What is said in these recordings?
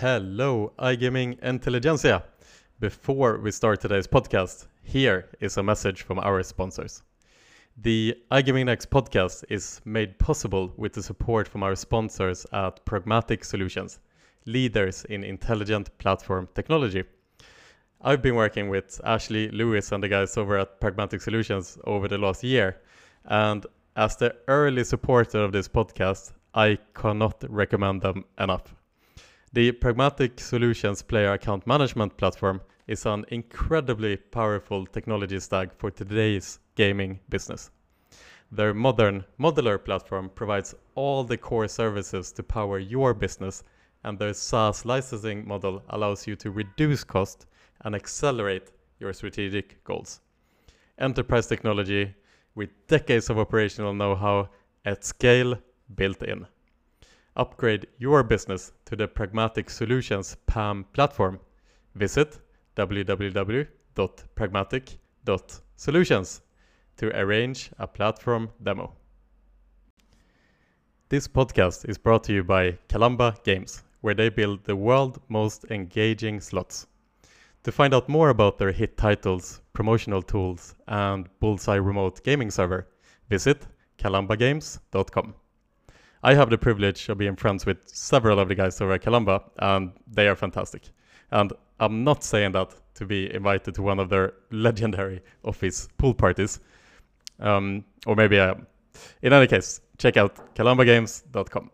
Hello, iGaming Intelligentsia. Before we start today's podcast, here is a message from our sponsors. The iGaming Next podcast is made possible with the support from our sponsors at Pragmatic Solutions, leaders in intelligent platform technology. I've been working with Ashley Lewis and the guys over at Pragmatic Solutions over the last year, and as the early supporter of this podcast, I cannot recommend them enough. The Pragmatic Solutions player account management platform is an incredibly powerful technology stack for today's gaming business. Their modern modular platform provides all the core services to power your business, and their SaaS licensing model allows you to reduce cost and accelerate your strategic goals. Enterprise technology with decades of operational know how at scale built in. Upgrade your business to the Pragmatic Solutions PAM platform. Visit www.pragmatic.solutions to arrange a platform demo. This podcast is brought to you by Kalamba Games, where they build the world's most engaging slots. To find out more about their hit titles, promotional tools, and Bullseye remote gaming server, visit kalambagames.com. I have the privilege of being friends with several of the guys over at Kalamba, and they are fantastic. And I'm not saying that to be invited to one of their legendary office pool parties, um, or maybe I am. In any case, check out kalambagames.com.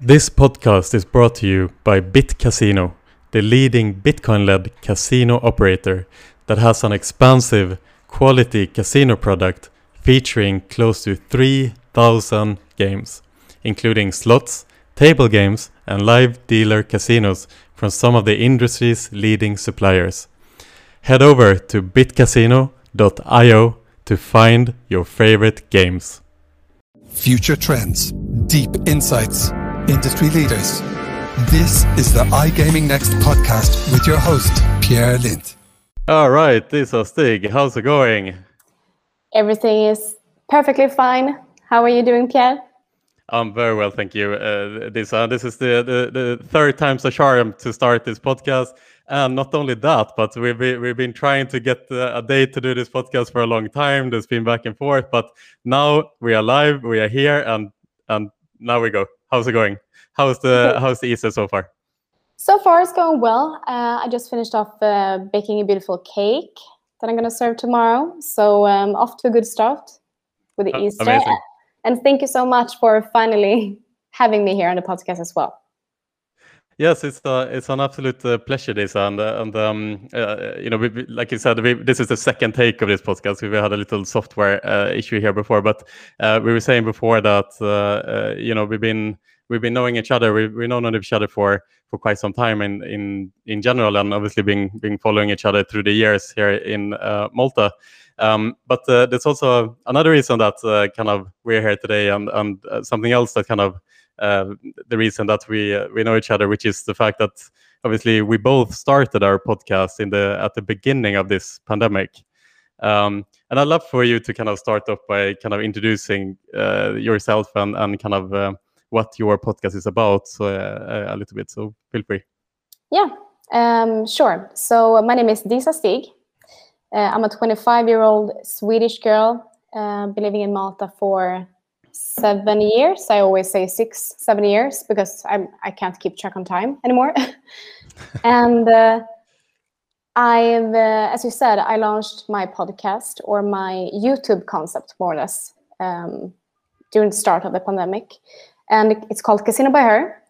This podcast is brought to you by Bit Casino, the leading Bitcoin led casino operator that has an expansive, quality casino product featuring close to 3,000 games, including slots, table games, and live dealer casinos from some of the industry's leading suppliers. Head over to bitcasino.io to find your favorite games. Future trends, deep insights, industry leaders. This is the iGaming Next podcast with your host, Pierre Lindh. All right, this is Stigh. How's it going? Everything is perfectly fine. How are you doing, Pierre? I'm very well, thank you. Uh, this uh, this is the, the, the third time's a charm to start this podcast, and not only that, but we've we've been trying to get uh, a date to do this podcast for a long time. There's been back and forth, but now we are live, we are here, and and now we go. How's it going? How's the how's the Easter so far? So far, it's going well. Uh, I just finished off uh, baking a beautiful cake that I'm going to serve tomorrow. So um, off to a good start with the Oh, Easter. amazing. And thank you so much for finally having me here on the podcast as well. Yes, it's uh, it's an absolute uh, pleasure, this, and uh, and um, uh, you know, we, we- like you said, we, this is the second take of this podcast. We had a little software uh, issue here before, but uh, we were saying before that you know we've been we've been knowing each other. We we've known each other for for quite some time in in in general, and obviously being being following each other through the years here in Malta. Um, but uh, there's also another reason that uh, kind of we're here today, and and uh, something else that kind of uh, the reason that we uh, we know each other, which is the fact that obviously we both started our podcast in the at the beginning of this pandemic. Um, and I'd love for you to kind of start off by kind of introducing uh, yourself and and kind of what your podcast is about, so a little bit. So feel free. Yeah, um, sure. So my name is Disa Stigh. Uh, I'm a 25 year old Swedish girl, uh, been living in Malta for seven years. I always say six, seven years because I'm, I can't keep track on time anymore. and uh, I've, uh, as you said, I launched my podcast or my YouTube concept more or less um, during the start of the pandemic. And it's called Casino by Her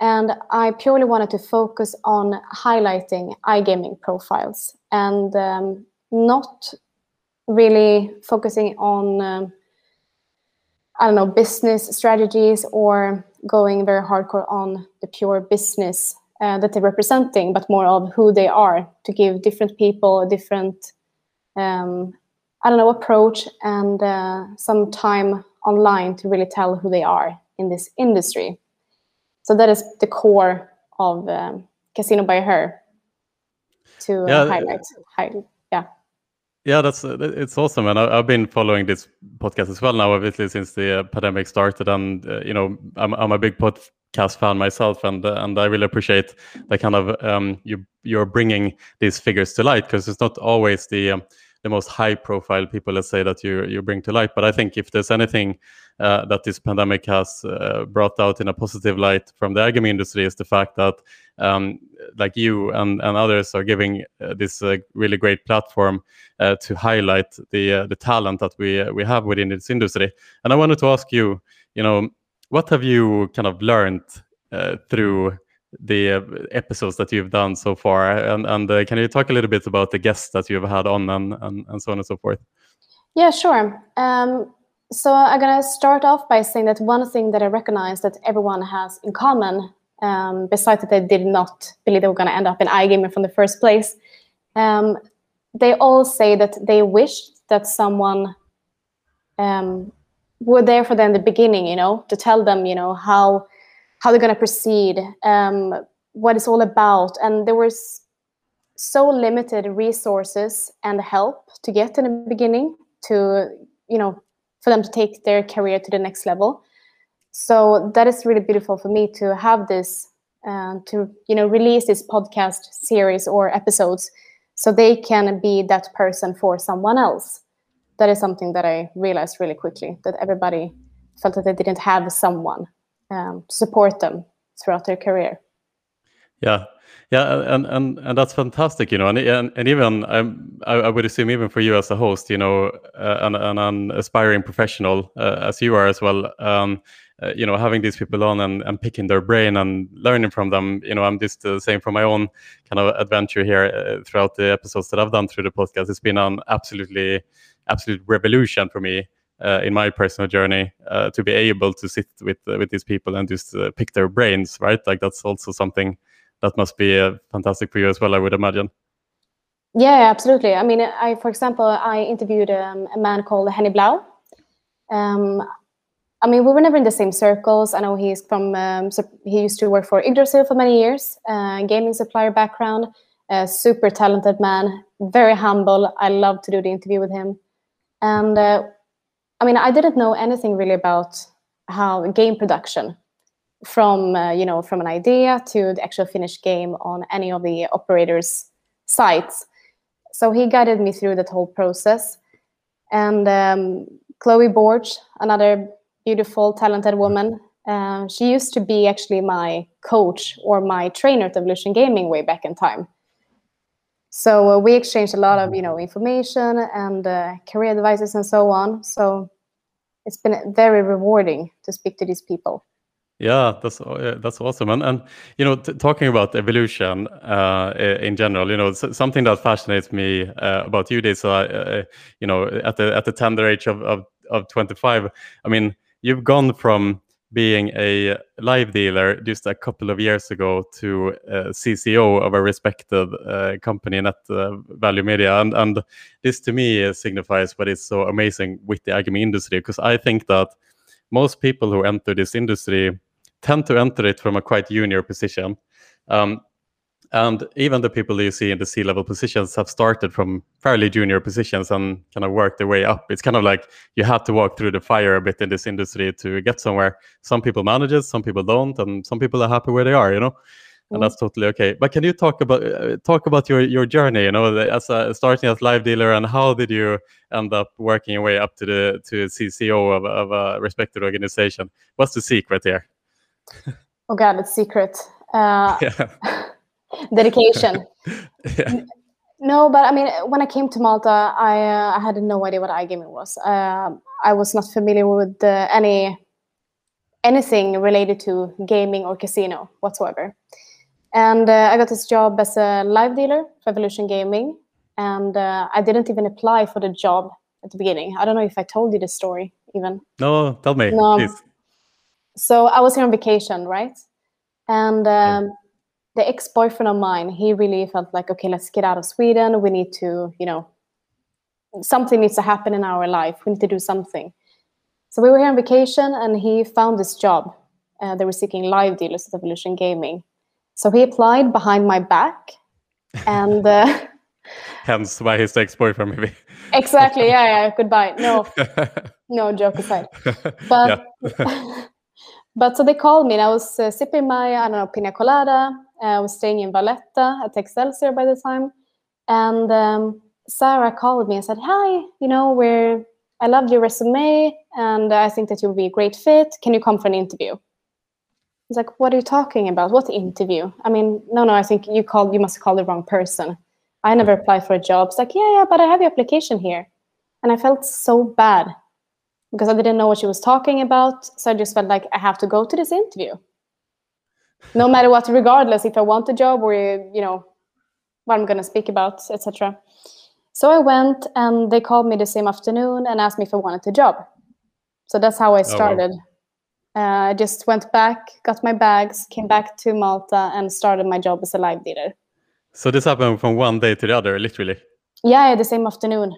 and I purely wanted to focus on highlighting iGaming profiles and um, not really focusing on um, I don't know business strategies or going very hardcore on the pure business uh, that they're representing, but more of who they are to give different people a different um, I don't know approach and uh, some time online to really tell who they are in this industry. So that is the core of um, Casino by Her to uh, Yeah, highlight. Highlight. Yeah. Yeah, that's uh, it's awesome, and I, I've been following this podcast as well now, obviously since the uh, pandemic started, and uh, you know I'm I'm a big podcast podcast fan myself, and uh, and I really appreciate the kind of um, you you're bringing these figures to light because it's not always the um, the most high profile people, let's say, that you you bring to light. But I think if there's anything uh, that this pandemic has uh, brought out in a positive light from the gaming industry is the fact that um, like you and, and others are giving uh, this uh, really great platform uh, to highlight the uh, the talent that we we have within this industry. And I wanted to ask you, you know, what have you kind of learned through the uh, episodes that you've done so far. And, and uh, can you talk a little bit about the guests that you've had on and, and, and so on and so forth? Yeah, sure. Um, so I'm to start off by saying that one thing that I recognize that everyone has in common, um, besides that they did not believe they were to end up in iGaming from the first place, um, they all say that they wished that someone um, were there for them in the beginning, you know, to tell them, you know, how how they're going to proceed, um, what it's all about. And there was so limited resources and help to get in the beginning to, you know, for them to take their career to the next level. So that is really beautiful for me to have this, uh, to, you know, release this podcast series or episodes so they can be that person for someone else. That is something that I realized really quickly that everybody felt that they didn't have someone um, support them throughout their career. Yeah, yeah, and and and that's fantastic, you know, and and, and even um, I, I would assume even for you as a host, you know, uh, and, and an aspiring professional uh, as you are as well, um, uh, you know, having these people on and, and picking their brain and learning from them, you know, I'm just the same for my own kind of adventure here uh, throughout the episodes that I've done through the podcast. It's been an absolutely absolute revolution for me uh, in my personal journey uh, to be able to sit with uh, with these people and just uh, pick their brains right like that's also something that must be uh, fantastic for you as well i would imagine yeah absolutely i mean i for example i interviewed um, a man called henny blau um, I mean, we were never in the same circles. I know he's from, um, so he used to work for Yggdrasil for many years, uh, gaming supplier background, super talented man, very humble. I love to do the interview with him. And I mean, I didn't know anything really about how game production from uh, you know from an idea to the actual finished game on any of the operators' sites. So he guided me through that whole process. And um, Chloe Borge, another beautiful, talented woman, uh, she used to be actually my coach or my trainer at Evolution Gaming way back in time. So uh, we exchanged a lot of you know information and uh, career advices and so on. So it's been very rewarding to speak to these people. Yeah, that's uh, that's awesome, and and you know, talking about evolution uh, in general, you know, something that fascinates me uh, about you, this, uh, you know, at the at the tender age of of, of twenty five, I mean, you've gone from being a live dealer just a couple of years ago to uh, CCO of a respected uh, company, Net uh, Value Media, and and this to me signifies what is so amazing with the iGaming industry because I think that most people who enter this industry tend to enter it from a quite junior position. Um, and even the people you see in the C-level positions have started from fairly junior positions and kind of worked their way up. It's kind of like you have to walk through the fire a bit in this industry to get somewhere. Some people manage it, some people don't, and some people are happy where they are. You know, and mm. that's totally okay. But can you talk about uh, talk about your your journey? You know, as a, starting as live dealer, and how did you end up working your way up to the to CCO of, of a respected organization? What's the secret there? oh God, it's secret. Uh, yeah. Dedication. yeah. No, but I mean, when I came to Malta, I uh, I had no idea what iGaming was. Uh, I was not familiar with uh, any anything related to gaming or casino whatsoever. And uh, I got this job as a live dealer for Evolution Gaming, and uh, I didn't even apply for the job at the beginning. I don't know if I told you the story even. No, tell me, no. please. So I was here on vacation, right? And um, yeah the ex-boyfriend of mine, he really felt like, okay, let's get out of Sweden. We need to, you know, something needs to happen in our life. We need to do something. So we were here on vacation, and he found this job. Uh, they were seeking live dealers at Evolution Gaming. So he applied behind my back, and uh, hence why his ex-boyfriend, maybe. exactly. Yeah. Yeah. Goodbye. No. no joke aside. But but so they called me, and I was uh, sipping my I don't know pina colada. Uh, I was staying in Valletta at Excelsior by the time, and um, Sarah called me and said, "Hi, you know, we're I loved your resume, and I think that you would be a great fit. Can you come for an interview?" He's like, "What are you talking about? What interview? I mean, no, no. I think you called. You must call the wrong person. I never applied for a job." It's like, "Yeah, yeah, but I have your application here," and I felt so bad because I didn't know what she was talking about. So I just felt like I have to go to this interview, no matter what, regardless if I want a job or you know what I'm going to speak about, etc. So I went, and they called me the same afternoon and asked me if I wanted the job. So that's how I started. Oh, wow. uh, I just went back, got my bags, came back to Malta, and started my job as a live dealer. So this happened from one day to the other, literally. Yeah, the same afternoon.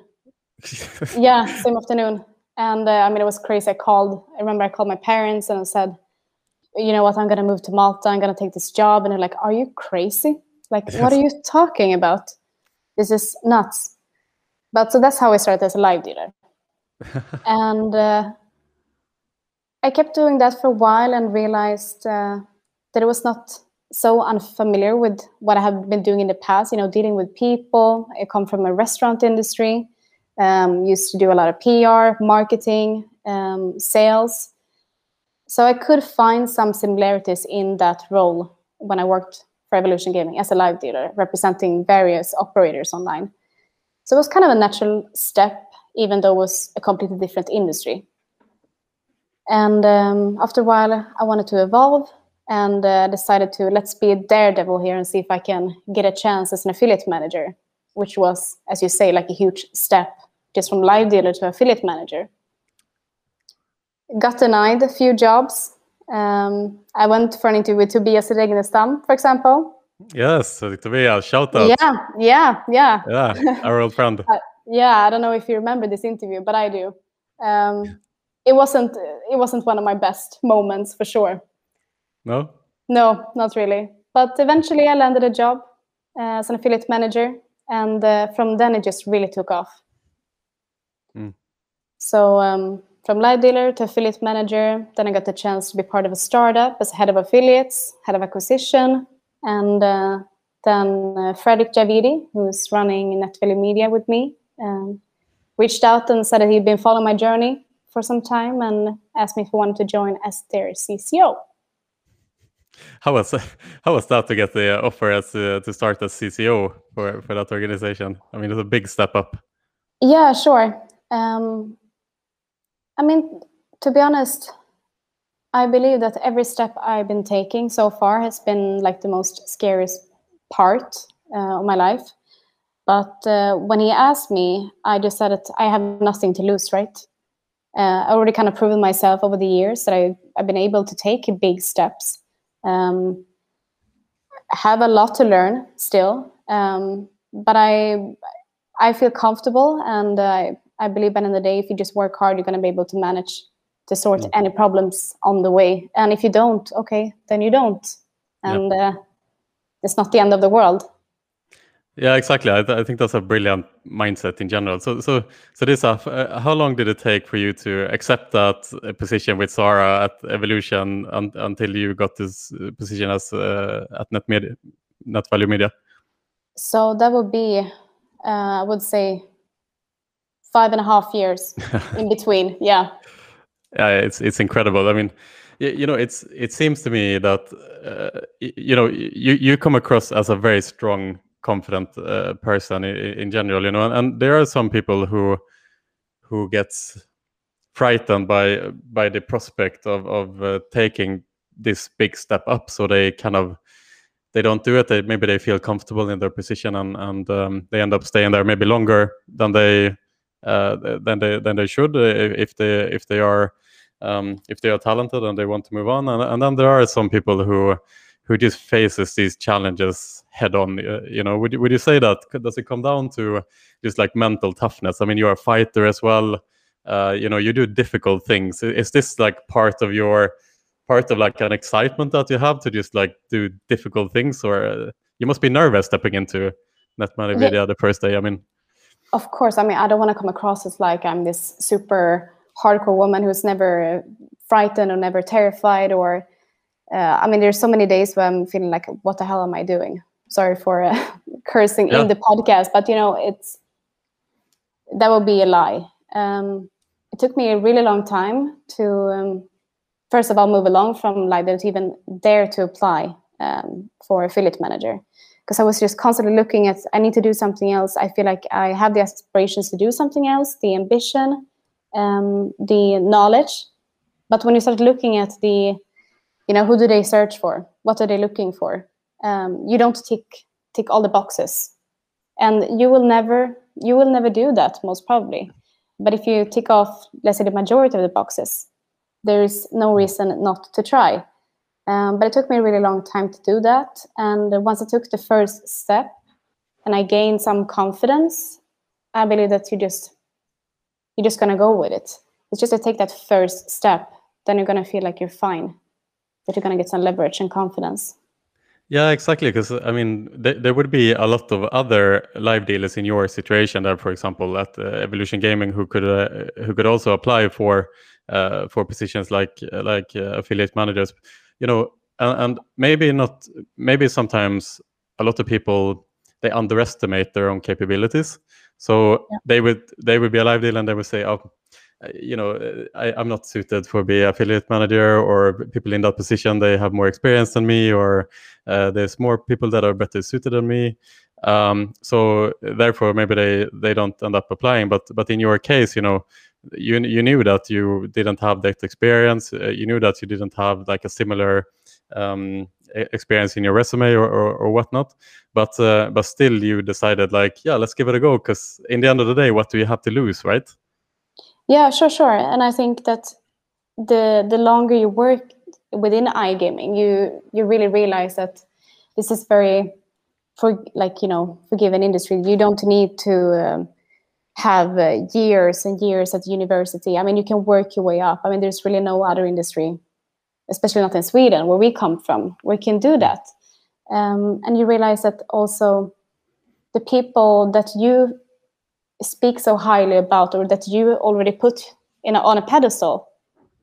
yeah, same afternoon. And uh, I mean, it was crazy. I called, I remember I called my parents and I said, you know what, I'm going to move to Malta. I'm going to take this job. And they're like, are you crazy? Like, what are you talking about? This is nuts. But so that's how I started as a live dealer. and uh, I kept doing that for a while and realized uh, that it was not so unfamiliar with what I have been doing in the past, you know, dealing with people. I come from a restaurant industry um, used to do a lot of PR, marketing, um, sales. So I could find some similarities in that role when I worked for Evolution Gaming as a live dealer, representing various operators online. So it was kind of a natural step, even though it was a completely different industry. And um, after a while, I wanted to evolve and uh, decided to let's be a daredevil here and see if I can get a chance as an affiliate manager, which was, as you say, like a huge step just from live dealer to affiliate manager. Got denied a few jobs. Um, I went for an interview with Tobias Regnestam, for example. Yes, Tobias, shout out. Yeah, yeah, yeah. Yeah, our old friend. uh, yeah, I don't know if you remember this interview, but I do. Um, it wasn't it wasn't one of my best moments for sure. No. No, not really. But eventually, I landed a job uh, as an affiliate manager, and uh, from then it just really took off. Mm. So um, from live dealer to affiliate manager, then I got the chance to be part of a startup as head of affiliates, head of acquisition, and uh, then uh, Fredrik Javidi, who's running Net Media with me, um, reached out and said that he'd been following my journey for some time and asked me if I wanted to join as their CCO. How was how was that to get the offer as uh, to start as CCO for for that organization? I mean, it's a big step up. Yeah, sure. Um, I mean, to be honest, I believe that every step I've been taking so far has been like the most scariest part uh, of my life. But uh, when he asked me, I just said that I have nothing to lose, right? Uh, I already kind of proven myself over the years that I, have been able to take big steps. Um, have a lot to learn still, um, but I I feel comfortable and I I believe end of the day, if you just work hard, you're going to be able to manage to sort mm. any problems on the way. And if you don't, okay, then you don't, and uh, it's not the end of the world. Yeah, exactly. I, th- I, think that's a brilliant mindset in general. So, so, so this, uh, how long did it take for you to accept that uh, position with Sarah at Evolution un- until you got this uh, position as uh, at Net Media, Net Value Media? So that would be, uh, I would say, five and a half years in between. Yeah. Yeah, it's it's incredible. I mean, you, know, it's it seems to me that uh, you know you you come across as a very strong, confident uh, person in, in, general. You know, and, and, there are some people who who gets frightened by by the prospect of of uh, taking this big step up. So they kind of they don't do it. They maybe they feel comfortable in their position and and um, they end up staying there maybe longer than they than they than they should uh, if they if they are um, if they are talented and they want to move on. And, and then there are some people who who just faces these challenges head on. Uh, you know, would you, would you say that does it come down to just like mental toughness? I mean, you're a fighter as well. Uh, you know, you do difficult things. Is this like part of your part of like an excitement that you have to just like do difficult things, or uh, you must be nervous stepping into Net Media yeah. the first day? I mean of course i mean i don't want to come across as like i'm this super hardcore woman who's never frightened or never terrified or uh, I mean, there's so many days where I'm feeling like, what the hell am I doing? Sorry for uh, cursing yeah. in the podcast, but you know, it's that would be a lie. Um, it took me a really long time to, um, first of all, move along from like to even dare to apply um, for affiliate manager because I was just constantly looking at I need to do something else. I feel like I have the aspirations to do something else, the ambition, um, the knowledge. But when you start looking at the, you know, who do they search for? What are they looking for? Um, you don't tick tick all the boxes, and you will never you will never do that most probably. But if you tick off, let's say, the majority of the boxes, there is no reason not to try. Um, but it took me a really long time to do that. And once I took the first step and I gained some confidence, I believe that you just you're just gonna go with it. It's just to take that first step, then you're gonna feel like you're fine, that you're gonna get some leverage and confidence. Yeah, exactly. Because I mean, th- there would be a lot of other live dealers in your situation. There, for example, at uh, Evolution Gaming, who could uh, who could also apply for uh, for positions like like uh, affiliate managers you know, and, and maybe not, maybe sometimes a lot of people they underestimate their own capabilities. So yeah. they would they would be a live deal and they would say, oh, you know, I, I'm not suited for be affiliate manager or people in that position. They have more experience than me, or uh, there's more people that are better suited than me. Um, so therefore, maybe they they don't end up applying. But but in your case, you know, you you knew that you didn't have that experience. Uh, you knew that you didn't have like a similar um, experience in your resume or, or, or whatnot. But uh, but still, you decided like, yeah, let's give it a go. Because in the end of the day, what do you have to lose, right? Yeah, sure, sure. And I think that the the longer you work within iGaming, you you really realize that this is very for like you know forgiven industry. You don't need to. Um, have uh, years and years at university. I mean, you can work your way up. I mean, there's really no other industry, especially not in Sweden, where we come from, where you can do that. Um, and you realize that also the people that you speak so highly about or that you already put in a, on a pedestal,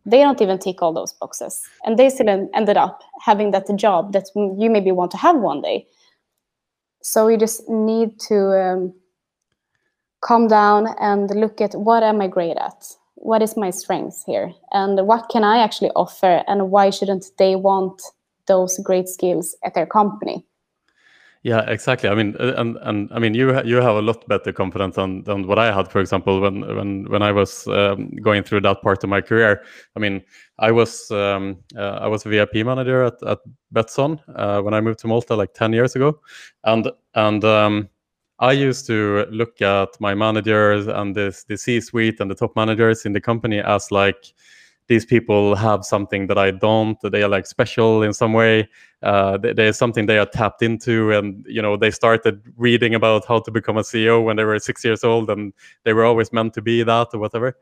they don't even tick all those boxes. And they still ended up having that job that you maybe want to have one day. So you just need to um, calm down and look at what am I great at? What is my strengths here? And what can I actually offer? And why shouldn't they want those great skills at their company? Yeah, exactly. I mean, uh, and and I mean, you you have a lot better confidence than, than what I had, for example, when when when I was um, going through that part of my career. I mean, I was um, uh, I was a VIP manager at at Betsson uh, when I moved to Malta like ten years ago, and and um, I used to look at my managers and this the C-suite and the top managers in the company as like these people have something that I don't. They are like special in some way. Uh, there's something they are tapped into, and you know they started reading about how to become a CEO when they were six years old, and they were always meant to be that or whatever.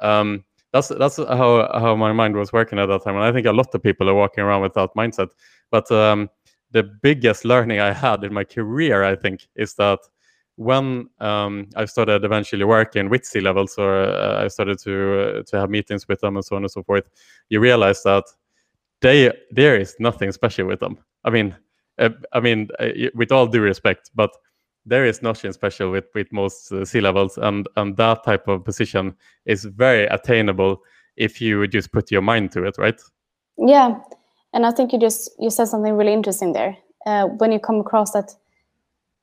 Um, that's that's how how my mind was working at that time, and I think a lot of people are walking around with that mindset. But um, the biggest learning I had in my career, I think, is that when um, I started eventually working with C levels, or uh, I started to uh, to have meetings with them and so on and so forth, you realize that they there is nothing special with them. I mean, uh, I mean, uh, with all due respect, but there is nothing special with with most uh, C levels, and and that type of position is very attainable if you just put your mind to it, right? Yeah, and I think you just you said something really interesting there. Uh, when you come across that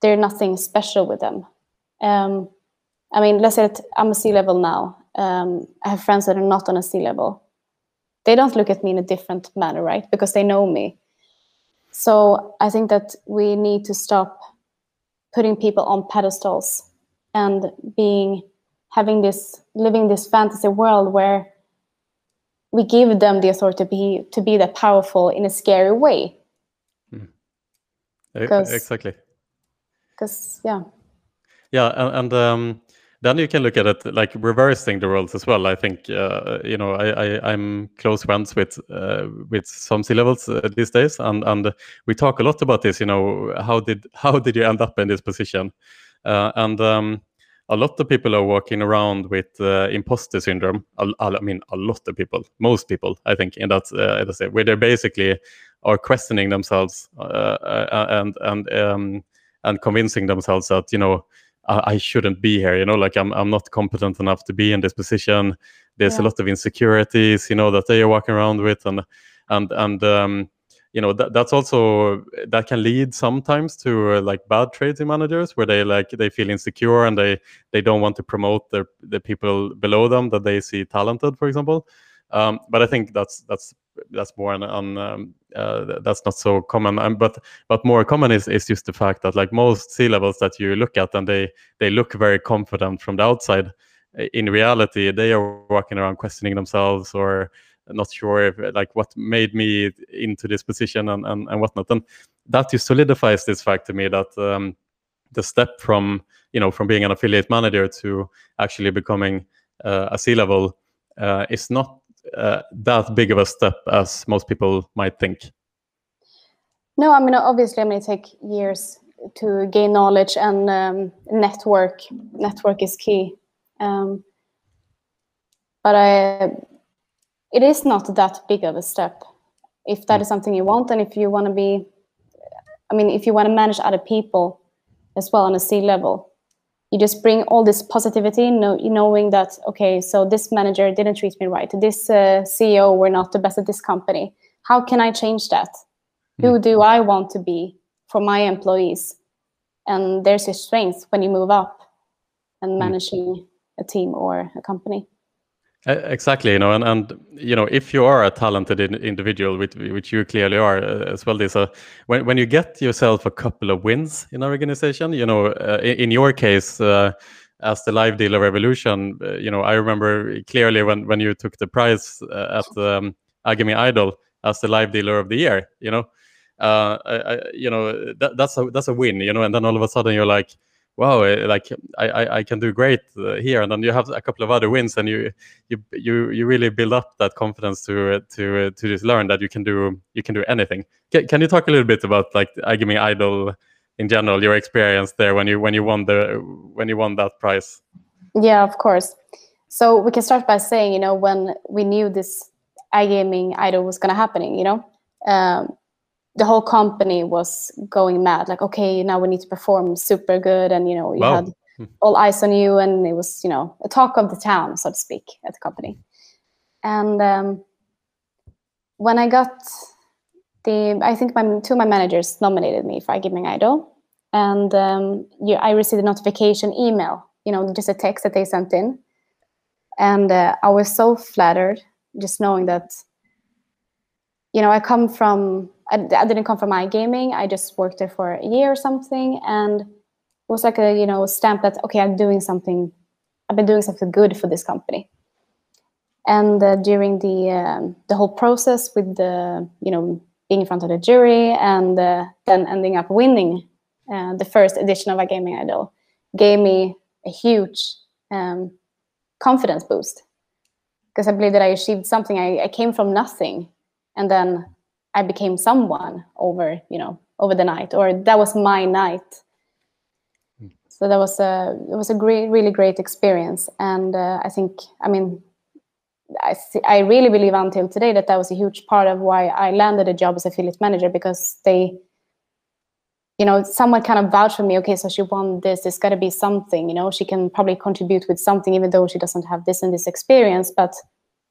there's nothing special with them. Um, I mean, let's say that I'm a C level now. Um, I have friends that are not on a C level. They don't look at me in a different manner, right? Because they know me. So I think that we need to stop putting people on pedestals and being having this living this fantasy world where we give them the authority to be to be that powerful in a scary way. Mm. Exactly. Because yeah. Yeah, and, and um, then you can look at it like reversing the roles as well. I think uh, you know I, I am close friends with uh, with some C levels uh, these days, and and we talk a lot about this. You know, how did how did you end up in this position? Uh, and um, a lot of people are walking around with uh, imposter syndrome. I, I mean, a lot of people, most people, I think, in that uh, where they basically are questioning themselves uh, uh, and and um, and convincing themselves that you know I, I, shouldn't be here. You know, like I'm I'm not competent enough to be in this position. There's yeah. a lot of insecurities, you know, that they are walking around with, and and and um, you know that, that's also that can lead sometimes to uh, like bad trading managers where they like they feel insecure and they they don't want to promote the the people below them that they see talented for example. Um, but i think that's that's that's more on, on um, uh, that's not so common. Um, but but more common is, is just the fact that like most C levels that you look at and they they look very confident from the outside in reality they are walking around questioning themselves or not sure if like what made me into this position and, and, and whatnot. And that just solidifies this fact to me that um, the step from you know from being an affiliate manager to actually becoming uh, a C level uh, is not uh, that big of a step as most people might think. No, I mean obviously, I mean it take years to gain knowledge and um, network. Network is key. Um, but I it is not that big of a step if that is something you want and if you want to be i mean if you want to manage other people as well on a c level you just bring all this positivity know, knowing that okay so this manager didn't treat me right this uh, ceo were not the best at this company how can i change that mm. who do i want to be for my employees and there's your strength when you move up and hmm. managing mm. a team or a company Exactly, you know, and, and you know, if you are a talented in, individual, which which you clearly are uh, as well, Disa, when when you get yourself a couple of wins in our organization, you know, uh, in, your case, uh, as the live dealer revolution, uh, you know, I remember clearly when when you took the prize uh, at um, iGaming Idol as the live dealer of the year, you know, I, I, you know, that, that's a that's a win, you know, and then all of a sudden you're like wow, eh, like I, I, I can do great uh, here, and then you have a couple of other wins, and you you you you really build up that confidence to to to just learn that you can do you can do anything. Can, can you talk a little bit about like iGaming Idol in general, your experience there when you when you won the when you won that prize? Yeah, of course. So we can start by saying, you know, when we knew this iGaming Idol was going to happening, you know, um, the whole company was going mad like okay now we need to perform super good and you know you wow. had hmm. all eyes on you and it was you know a talk of the town so to speak at the company and um, when i got the i think my two of my managers nominated me for iGaming Idol and um, you, i received a notification email you know just a text that they sent in and uh, i was so flattered just knowing that you know i come from I, I didn't come from iGaming. I just worked there for a year or something, and it was like a you know stamp that okay, I'm doing something. I've been doing something good for this company. And uh, during the um, the whole process with the you know being in front of the jury and uh, then ending up winning uh, the first edition of iGaming Idol gave me a huge um, confidence boost because I believe that I achieved something. I, I came from nothing, and then I became someone over, you know, over the night, or that was my night. Hmm. So that was a it was a great, really great experience, and uh, I think, I mean, I I really believe until today that that was a huge part of why I landed a job as affiliate manager because they, you know, someone kind of vouched for me. Okay, so she won this. There's got to be something. You know, she can probably contribute with something, even though she doesn't have this and this experience. But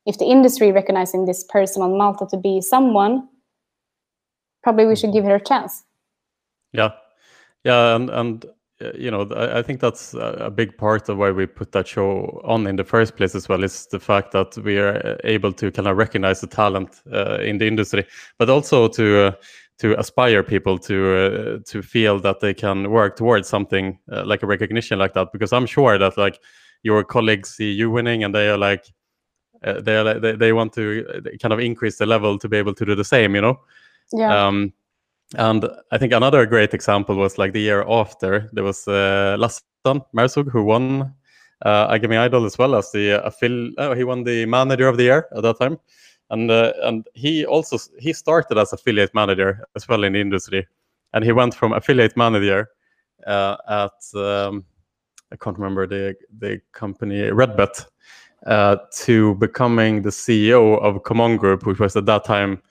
if the industry recognizing this person on Malta to be someone probably we should give her a chance. Yeah, yeah, and and uh, you know I, I think that's a big part of why we put that show on in the first place as well is the fact that we are uh, able to kind of recognize the talent uh, in the industry, but also to. Uh, to aspire people to uh, to feel that they can work towards something uh, like a recognition like that because i'm sure that like your colleagues see you winning and they are like they are like, they, they want to kind of increase the level to be able to do the same you know yeah. Um, and I think another great example was like the year after there was uh, Lassan Mersug who won uh, iGaming Idol as well as the uh, oh, he won the manager of the year at that time, and uh, and he also he started as affiliate manager as well in the industry, and he went from affiliate manager uh, at um, I can't remember the the company Redbet uh, to becoming the CEO of Common Group, which was at that time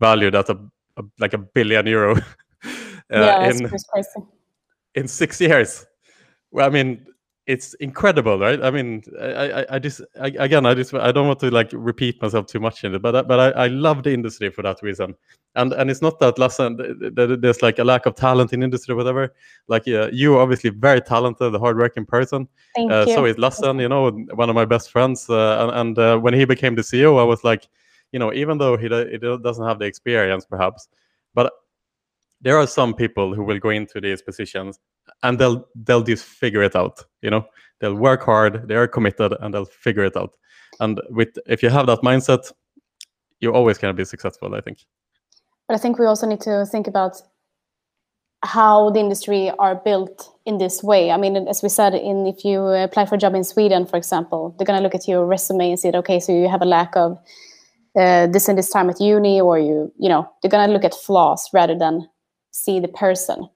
valued at a, a like a billion euro. yeah, in, in six years. Well, I mean, it's incredible, right? I mean, I, I, I just I, again, I just I don't want to like repeat myself too much in it, but but I, I love the industry for that reason, and and it's not that lesson that there's like a lack of talent in industry or whatever. Like yeah, you obviously very talented, hardworking person. Thank uh, you. So is Lassen, you know, one of my best friends, uh, and, and uh, when he became the CEO, I was like, you know, even though he, he doesn't have the experience, perhaps, but there are some people who will go into these positions and they'll they'll just figure it out you know? They'll work hard they are committed and they'll figure it out. And with if you have that mindset you're always going to be successful i think. But i think we also need to think about how the industry are built in this way. I mean as we said in if you apply for a job in sweden for example they're going to look at your resume and say okay so you have a lack of uh, this and this time at uni or you you know they're going to look at flaws rather than see the person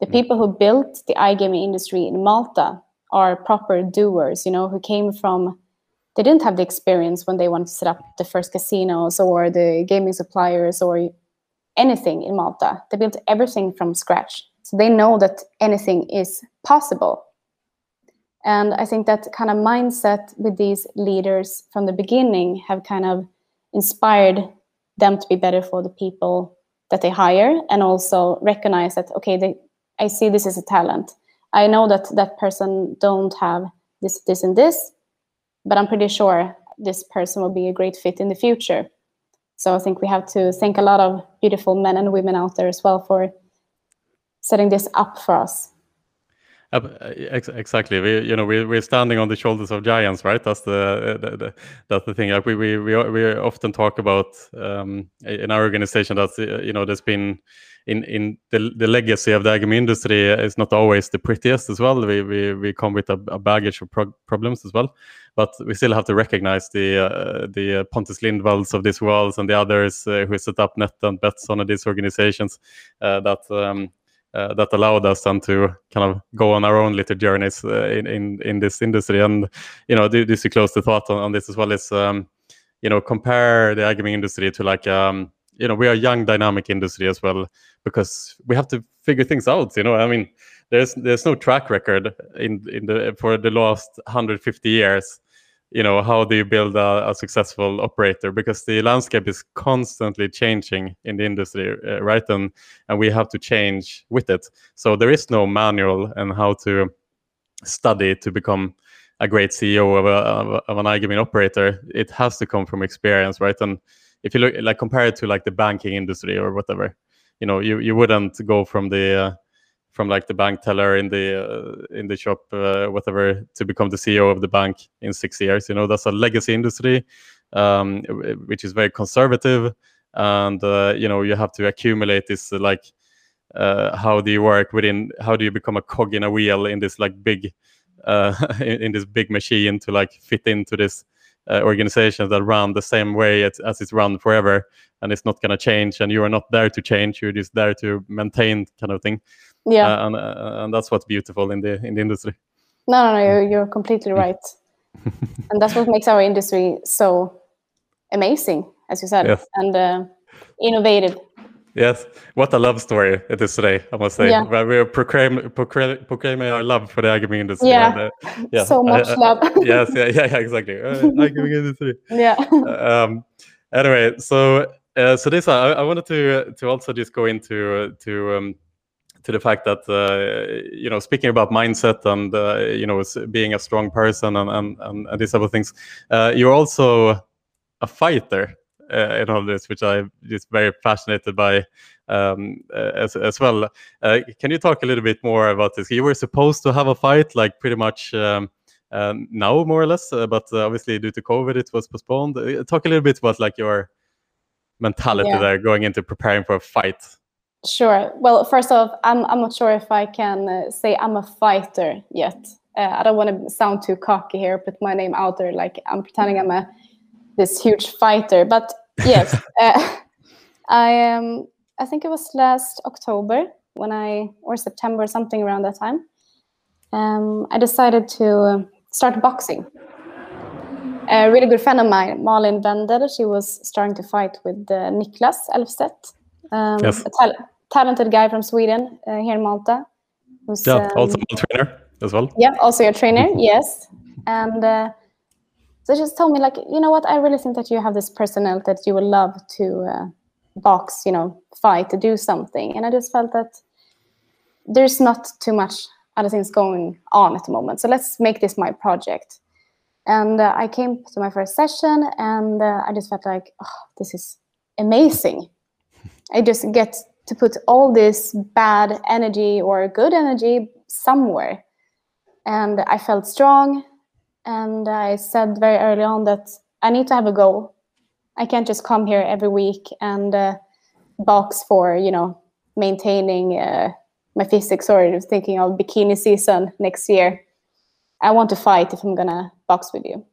the people who built the iGaming industry in Malta are proper doers, you know, who came from they didn't have the experience when they wanted to set up the first casinos or the gaming suppliers or anything in Malta. They built everything from scratch. So they know that anything is possible. And I think that kind of mindset with these leaders from the beginning have kind of inspired them to be better for the people that they hire and also recognize that okay they I see this as a talent. I know that that person don't have this, this, and this, but I'm pretty sure this person will be a great fit in the future. So I think we have to thank a lot of beautiful men and women out there as well for setting this up for us. Uh, exactly. We, you know, we, we're standing on the shoulders of giants, right? That's the, the, the that's the thing. Like we, we, we, we often talk about um, in our organization that you know there's been in in the, the legacy of the iGaming industry is not always the prettiest as well. We we, we come with a, a baggage of pro problems as well, but we still have to recognize the uh, the Pontus Lindwalls of this world and the others uh, who set up Net and Betsson these organizations that. Um, uh, that allowed us then to kind of go on our own little journeys uh, in, in in this industry, and you know, this to close the thought on, on this as well is, um, you know, compare the gaming industry to like um, you know we are a young dynamic industry as well because we have to figure things out you know? I mean there's there's no track record in in the for the last 150 years you know how do you build a, a successful operator? Because the landscape is constantly changing in the industry uh, right? And and we have to change with it. So there is no manual and how to study to become a great ceo of, a, of an iGaming operator. It has to come from experience right? And if you look like compare it to like the banking industry or whatever you know you, you wouldn't go from the uh, from like the bank teller in the uh, in the shop uh, whatever to become the ceo of the bank in six years you know? That's a legacy industry um, which is very conservative and uh, you know you have to accumulate this uh, like uh, how do you work within how do you become a cog in a wheel in this like big in, in, this big machine to like fit into this uh, organizations that run the same way as, as it's run forever and it's not going to change and you are not there to change you're just there to maintain kind of thing yeah uh, and, uh, and that's what's beautiful in the in the industry no no no you're, you're completely right and that's what makes our industry so amazing as you said yes. and uh, innovative Yes, what a love story it is today, I must say. Yeah. We're proclaim, proclaim, proclaiming our love for the iGaming industry. Yeah, and, uh, yeah. so much uh, love. yes, yeah, yeah, yeah exactly. Uh, iGaming industry. Yeah. Um, anyway, so uh, so this I, I, wanted to to also just go into to um, to the fact that uh, you know speaking about mindset and uh, you know being a strong person and and, and, and these type of things, uh, you're also a fighter uh, in all this, which I'm just very fascinated by um, uh, as, as well. Uh, can you talk a little bit more about this? You were supposed to have a fight, like pretty much um, um, now, more or less, uh, but obviously due to COVID, it was postponed. Uh, talk a little bit about like your mentality yeah. there going into preparing for a fight. Sure. Well, first off, I'm I'm not sure if I can say I'm a fighter yet. I don't want to sound too cocky here, put my name out there like I'm pretending I'm a this huge fighter. But yes, uh, I um, I think it was last October when I or September something around that time. um, I decided to start boxing. A really good friend of mine, Malin Wendel, she was starting to fight with uh, Niklas Elfstedt, um, Yes. a tal- talented guy from Sweden uh, here in Malta. who's, Yeah, um, also a trainer as well. yeah, also your trainer, yes. And uh, so just told me, like, you know what, I really think that you have this personality that you would love to uh, box, you know, fight, to do something. And I just felt that there's not too much other things going on at the moment. So let's make this my project. And uh, I came to my first session and uh, I just felt like, oh, this is amazing. I just get to put all this bad energy or good energy somewhere. And I felt strong. And I said very early on that I need to have a goal. I can't just come here every week and uh, box for, you know, maintaining uh, my physics or I was thinking of bikini season next year. I want to fight if I'm gonna box with you.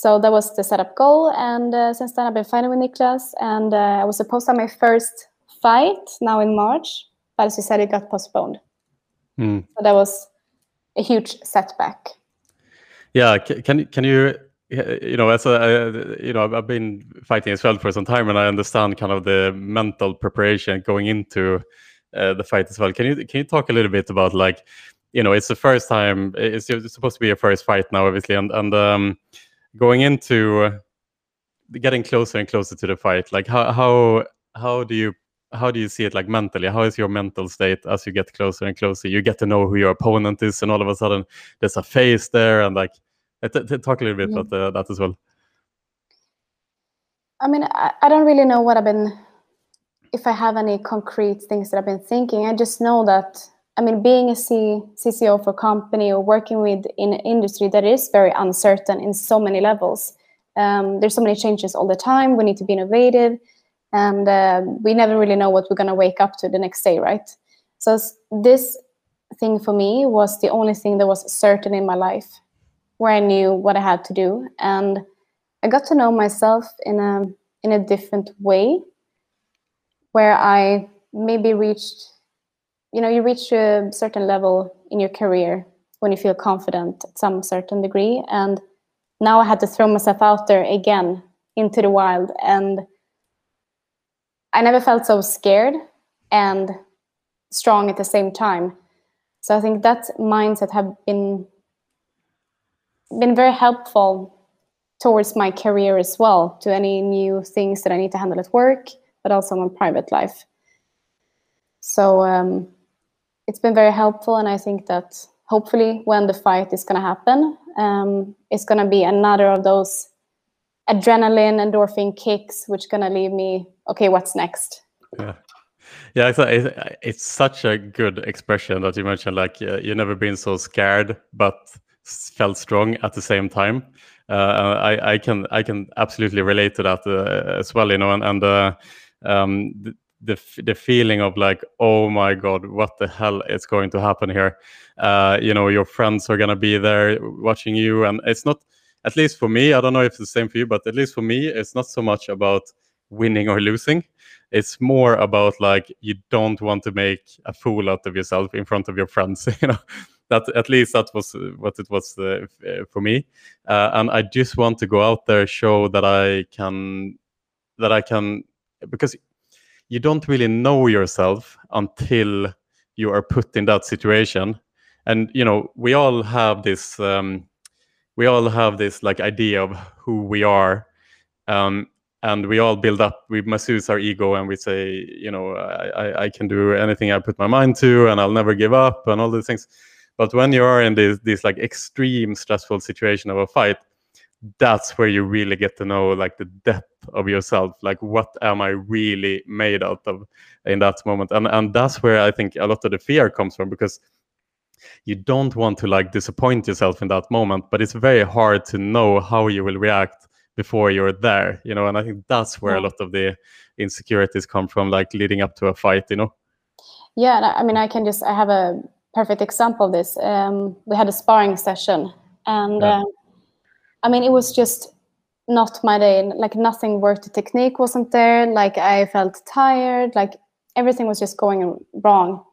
So that was the setup goal, and uh, since then I've been fighting with Niklas, and uh, I was supposed to have my first fight now in March, but as you said, it got postponed. Hmm. So that was a huge setback. Yeah, ca- can can you you know as a uh, you know I've- I've been fighting as well for some time, and I understand kind of the mental preparation going into uh, the fight as well. Can you can you talk a little bit about like you know it's the first time it's, it's supposed to be your first fight now, obviously, and and um, going into uh, getting closer and closer to the fight. Like how how how do you how do you see it like mentally? How is your mental state as you get closer and closer? You get to know who your opponent is, and all of a sudden there's a face there, and like uh, talk a little bit Mhm. about uh, that as well. I mean, I, I don't really know what I've been, if I have any concrete things that I've been thinking. I just know that, I mean, being a C, CCO for company or working with in an industry that is very uncertain in so many levels. Um, there's so many changes all the time. We need to be innovative, and uh, we never really know what we're going to wake up to the next day, right? So this thing for me was the only thing that was certain in my life, where I knew what I had to do, and I got to know myself in a in a different way, where I maybe reached, you know, you reach a certain level in your career when you feel confident at some certain degree, and now I had to throw myself out there again into the wild, and I never felt so scared and strong at the same time. So I think that mindset have been been very helpful towards my career as well to any new things that I need to handle at work, but also my private life. So um, it's been very helpful, and I think that hopefully when the fight is going to happen, um, it's going to be another of those adrenaline, endorphin kicks, which going to leave me okay. What's next? Yeah. Yeah, it's, it's such a good expression that you mentioned. Like uh, you've never been so scared, but felt strong at the same time. Uh, I, I can I can absolutely relate to that uh, as well. You know, and, and uh, um, the the feeling of like, oh my god, what the hell is going to happen here? Uh, you know, your friends are gonna be there watching you, and it's not. At least for me, I don't know if it's the same for you, but at least for me, it's not so much about winning or losing it's more about like you don't want to make a fool out of yourself in front of your friends you know that at least that was what it was uh, uh, for me uh, and i just want to go out there show that i can that i can because you don't really know yourself until you are put in that situation. And you know we all have this um, we all have this like idea of who we are. Um, and we all build up we masseuse our ego and we say you know I, I, I can do anything i put my mind to and i'll never give up and all these things. But when you are in this this like extreme stressful situation of a fight that's where you really get to know like the depth of yourself. Like what am i really made out of in that moment? And and that's where i think a lot of the fear comes from because you don't want to like disappoint yourself in that moment but it's very hard to know how you will react before you're there you know? And i think that's where a lot of the insecurities come from like leading up to a fight you know? Yeah, I I mean, I can just, I have a perfect example of this. Um, we had a sparring session, and Yeah. uh, I mean, it was just not my day. Like, nothing worked. The technique wasn't there. Like, I felt tired. Like, everything was just going wrong.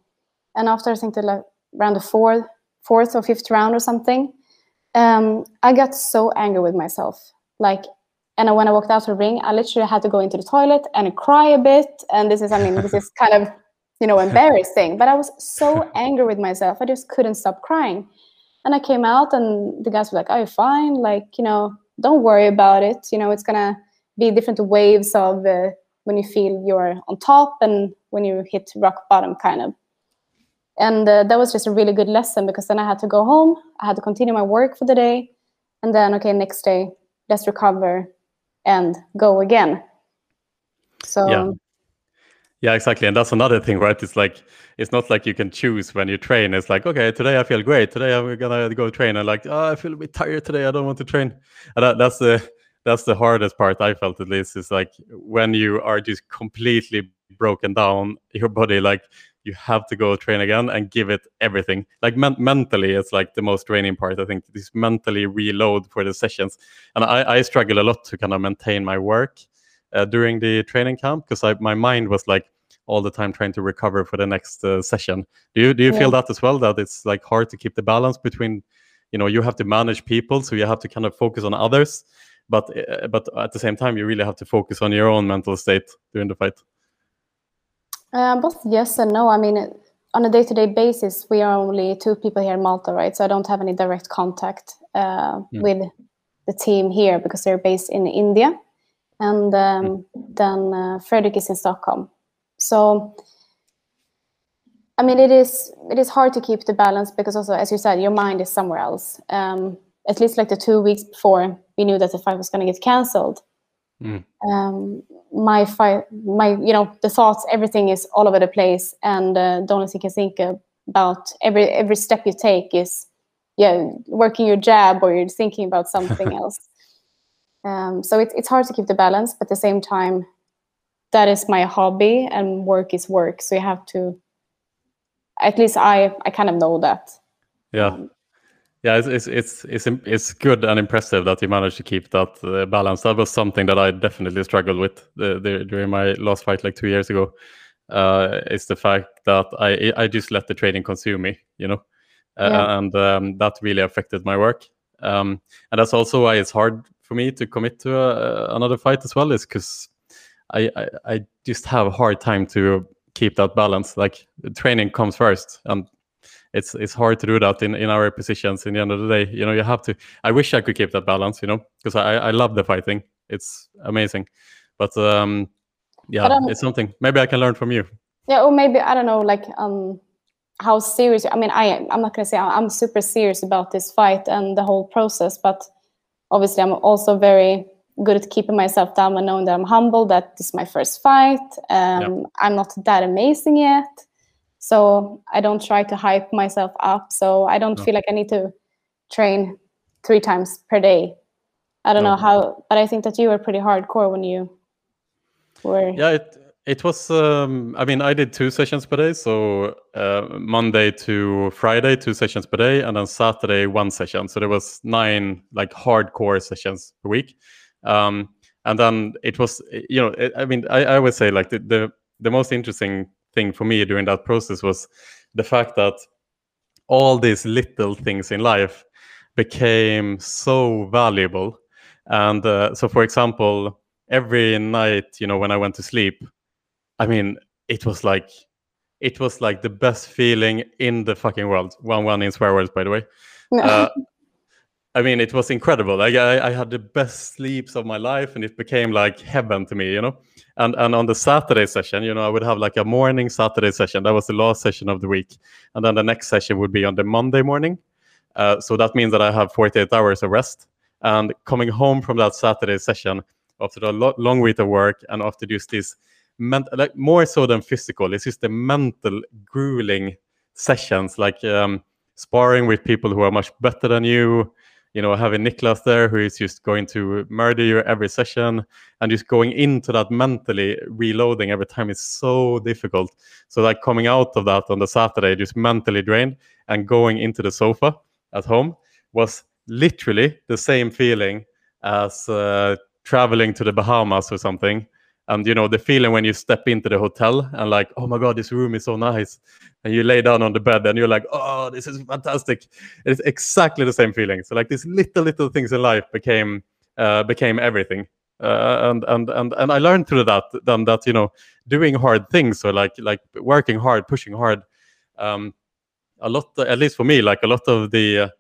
And after I think that, like, around the fourth fourth or fifth round or something, um, I got so angry with myself. Like, and when I walked out of the ring, I literally had to go into the toilet and cry a bit. And this is, I mean, this is kind of, you know, embarrassing. But I was so angry with myself, I just couldn't stop crying. And I came out, and the guys were like, "Are you fine? Like, you know, don't worry about it. You know, it's gonna be different waves of uh, when you feel you're on top and when you hit rock bottom, kind of." And uh, that was just a really good lesson because then I had to go home. I had to continue my work for the day, and then okay, next day, let's recover and go again. So yeah. Yeah, exactly. And that's another thing, right? It's like it's not like you can choose when you train. It's like, okay, today I feel great. Today I'm gonna go train. And like, oh, I feel a bit tired today. I don't want to train. And that, that's the that's the hardest part I felt at least is like when you are just completely broken down, your body like you have to go train again and give it everything. Like men- mentally, it's like the most draining part. I think this mentally reload for the sessions, and I, I struggle a lot to kind of maintain my work uh, during the training camp because my mind was like all the time trying to recover for the next uh, session. Do you do you yeah. feel that as well? That it's like hard to keep the balance between, you know, you have to manage people, so you have to kind of focus on others, but uh, but at the same time, you really have to focus on your own mental state during the fight. Uh, both yes and no. I mean, on a day-to-day basis, we are only two people here in Malta, right? So I don't have any direct contact uh, mm. with the team here because they're based in India and um, mm. then uh, Fredrik is in Stockholm. So, I mean, it is it is hard to keep the balance because also, as you said, your mind is somewhere else. Um, at least like the two weeks before we knew that the fight was going to get cancelled. Mm. Um, my fight, my you know, the thoughts, everything is all over the place, and uh, the only thing you can think about every every step you take is yeah, working your jab or you're thinking about something else. Um, so it's it's hard to keep the balance, but at the same time, that is my hobby and work is work. So you have to. At least I I kind of know that. Yeah. Um, yeah, it's, it's it's it's it's good and impressive that you managed to keep that uh, balance. That was something that I definitely struggled with the, the, during my last fight, like two years ago. Uh, it's the fact that I I just let the training consume me, you know, uh, yeah. and um, that really affected my work. Um, and that's also why it's hard for me to commit to a, another fight as well is because I, I, I just have a hard time to keep that balance. Like training comes first, and it's it's hard to do that in, in our positions. In the end of the day, you know, you have to. I wish I could keep that balance, you know, because I I love the fighting. It's amazing, but um, yeah, it's something. Maybe I can learn from you. Yeah, or maybe I don't know, like um, how serious. I mean, I I'm not gonna say I'm super serious about this fight and the whole process, but obviously I'm also very good at keeping myself down and knowing that I'm humble, that this is my first fight. Um, I'm not that amazing yet. So I don't try to hype myself up. So I don't no. feel like I need to train three times per day. I don't no. know how, but I think that you were pretty hardcore when you were. Yeah, it, it was, um, I mean, I did two sessions per day. So uh, Monday to Friday, two sessions per day, and then Saturday, one session. So there was nine like hardcore sessions per week. Um, and then it was, you know, it, I mean, I, I would say like the, the the most interesting thing for me during that process was the fact that all these little things in life became so valuable. And uh, so, for example, every night, you know, when I went to sleep, I mean, it was like it was like the best feeling in the fucking world. One one in swear words, by the way. Uh, I mean, it was incredible. Like I, I had the best sleeps of my life, and it became like heaven to me, you know. And and on the Saturday session, you know, I would have like a morning Saturday session. That was the last session of the week, and then the next session would be on the Monday morning. Uh, so that means that I have 48 hours of rest. And coming home from that Saturday session after a lo- long week of work, and after just this mental, like more so than physical, it's just the mental grueling sessions, like um, sparring with people who are much better than you you know, having Niklas there who is just going to murder you every session and just going into that mentally reloading every time is so difficult. So like coming out of that on the Saturday, just mentally drained and going into the sofa at home was literally the same feeling as uh, traveling to the Bahamas or something and you know the feeling when you step into the hotel and like oh my god this room is so nice. And you lay down on the bed and you're like oh this is fantastic. It's exactly the same feeling. So like these little little things in life became uh, became everything. Uh, and and and and i learned through that then that you know doing hard things or like like working hard pushing hard um a lot at least for me like a lot of the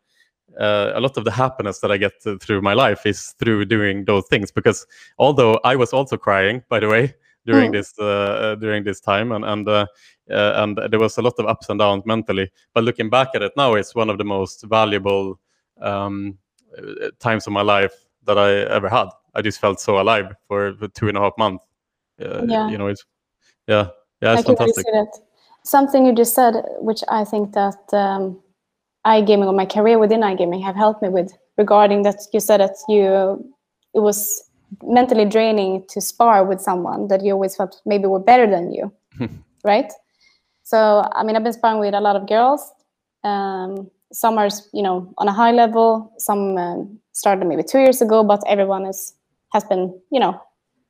uh, a lot of the happiness that I get through my life is through doing those things. Because although I was also crying, by the way, during mm. this uh, uh, during this time, and and uh, uh, and there was a lot of ups and downs mentally. But looking back at it now, it's one of the most valuable um, uh, times of my life that I ever had. I just felt so alive for, for two and a half months. yeah. You know, it's yeah, yeah, it's I fantastic. Something you just said, which I think that. Um, iGaming or my career within iGaming have helped me with regarding that you said that you it was mentally draining to spar with someone that you always felt maybe were better than you right? So i mean i've been sparring with a lot of girls. Um, some are you know on a high level. Some um, started maybe two years ago but everyone is has been you know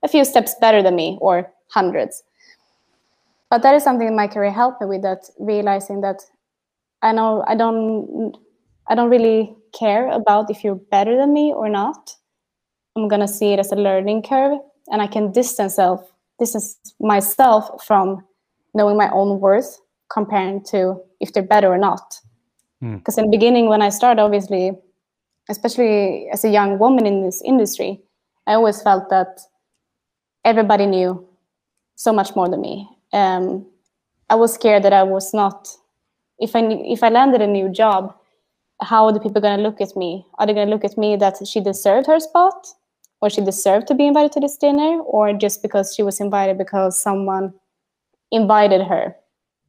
a few steps better than me or hundreds. But that is something in my career helped me with that realizing that I know I don't I don't really care about if you're better than me or not. I'm gonna see it as a learning curve, and I can distance self distance myself from knowing my own worth comparing to if they're better or not. Because hmm. mm. in the beginning, when I started, obviously, especially as a young woman in this industry, I always felt that everybody knew so much more than me. Um, I was scared that I was not if I if I landed a new job, how are the people going to look at me? Are they going to look at me that she deserved her spot, or she deserved to be invited to this dinner, or just because she was invited because someone invited her?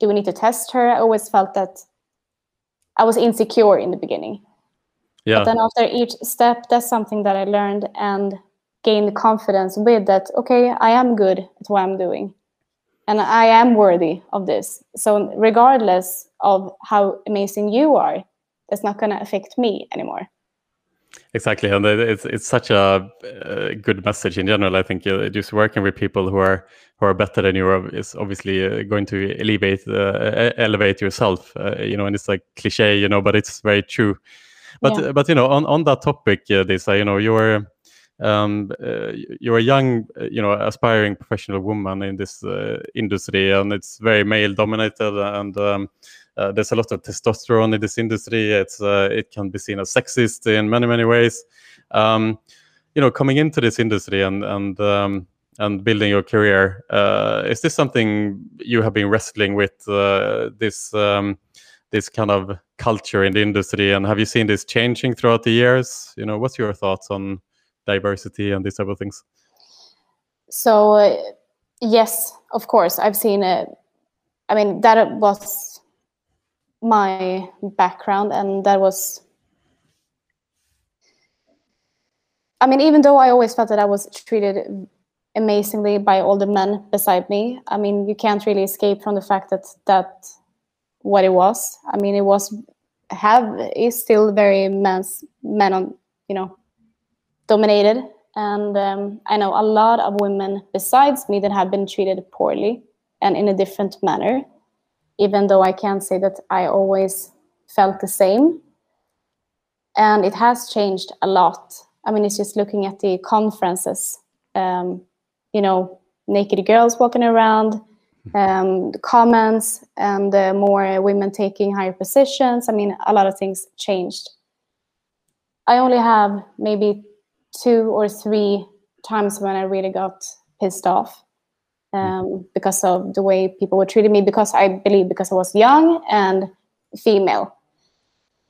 Do we need to test her? I always felt that I was insecure in the beginning. Yeah. But then after each step, that's something that I learned and gained confidence with that, okay, I am good at what I'm doing and I am worthy of this. So regardless of how amazing you are, that's not going to affect me anymore. Exactly, and it's it's such a, a good message in general. I think uh, just working with people who are who are better than you is obviously uh, going to elevate uh, elevate yourself. Uh, you know, and it's like cliche, you know, but it's very true. But yeah. but you know, on on that topic, uh, this you know, you're um, uh, you're a young, uh, you know, aspiring professional woman in this uh, industry, and it's very male dominated, and um, uh, there's a lot of testosterone in this industry. It's uh, it can be seen as sexist in many many ways. Um, you know, coming into this industry and and um, and building your career, uh, is this something you have been wrestling with? this um, this kind of culture in the industry, and have you seen this changing throughout the years? You know, what's your thoughts on diversity and these type of things? So uh, yes, of course, I've seen it. I mean, that was my background, and that was. I mean, even though I always felt that I was treated amazingly by all the men beside me, I mean, you can't really escape from the fact that that what it was. I mean, it was have is still very men's men on you know dominated. And um, I know a lot of women besides me that have been treated poorly and in a different manner, even though I can't say that I always felt the same. And it has changed a lot. I mean, it's just looking at the conferences, um, you know, naked girls walking around, um, comments, and uh, more women taking higher positions. I mean, a lot of things changed. I only have maybe two or three times when I really got pissed off um, because of the way people were treating me. Because I believe because I was young and female,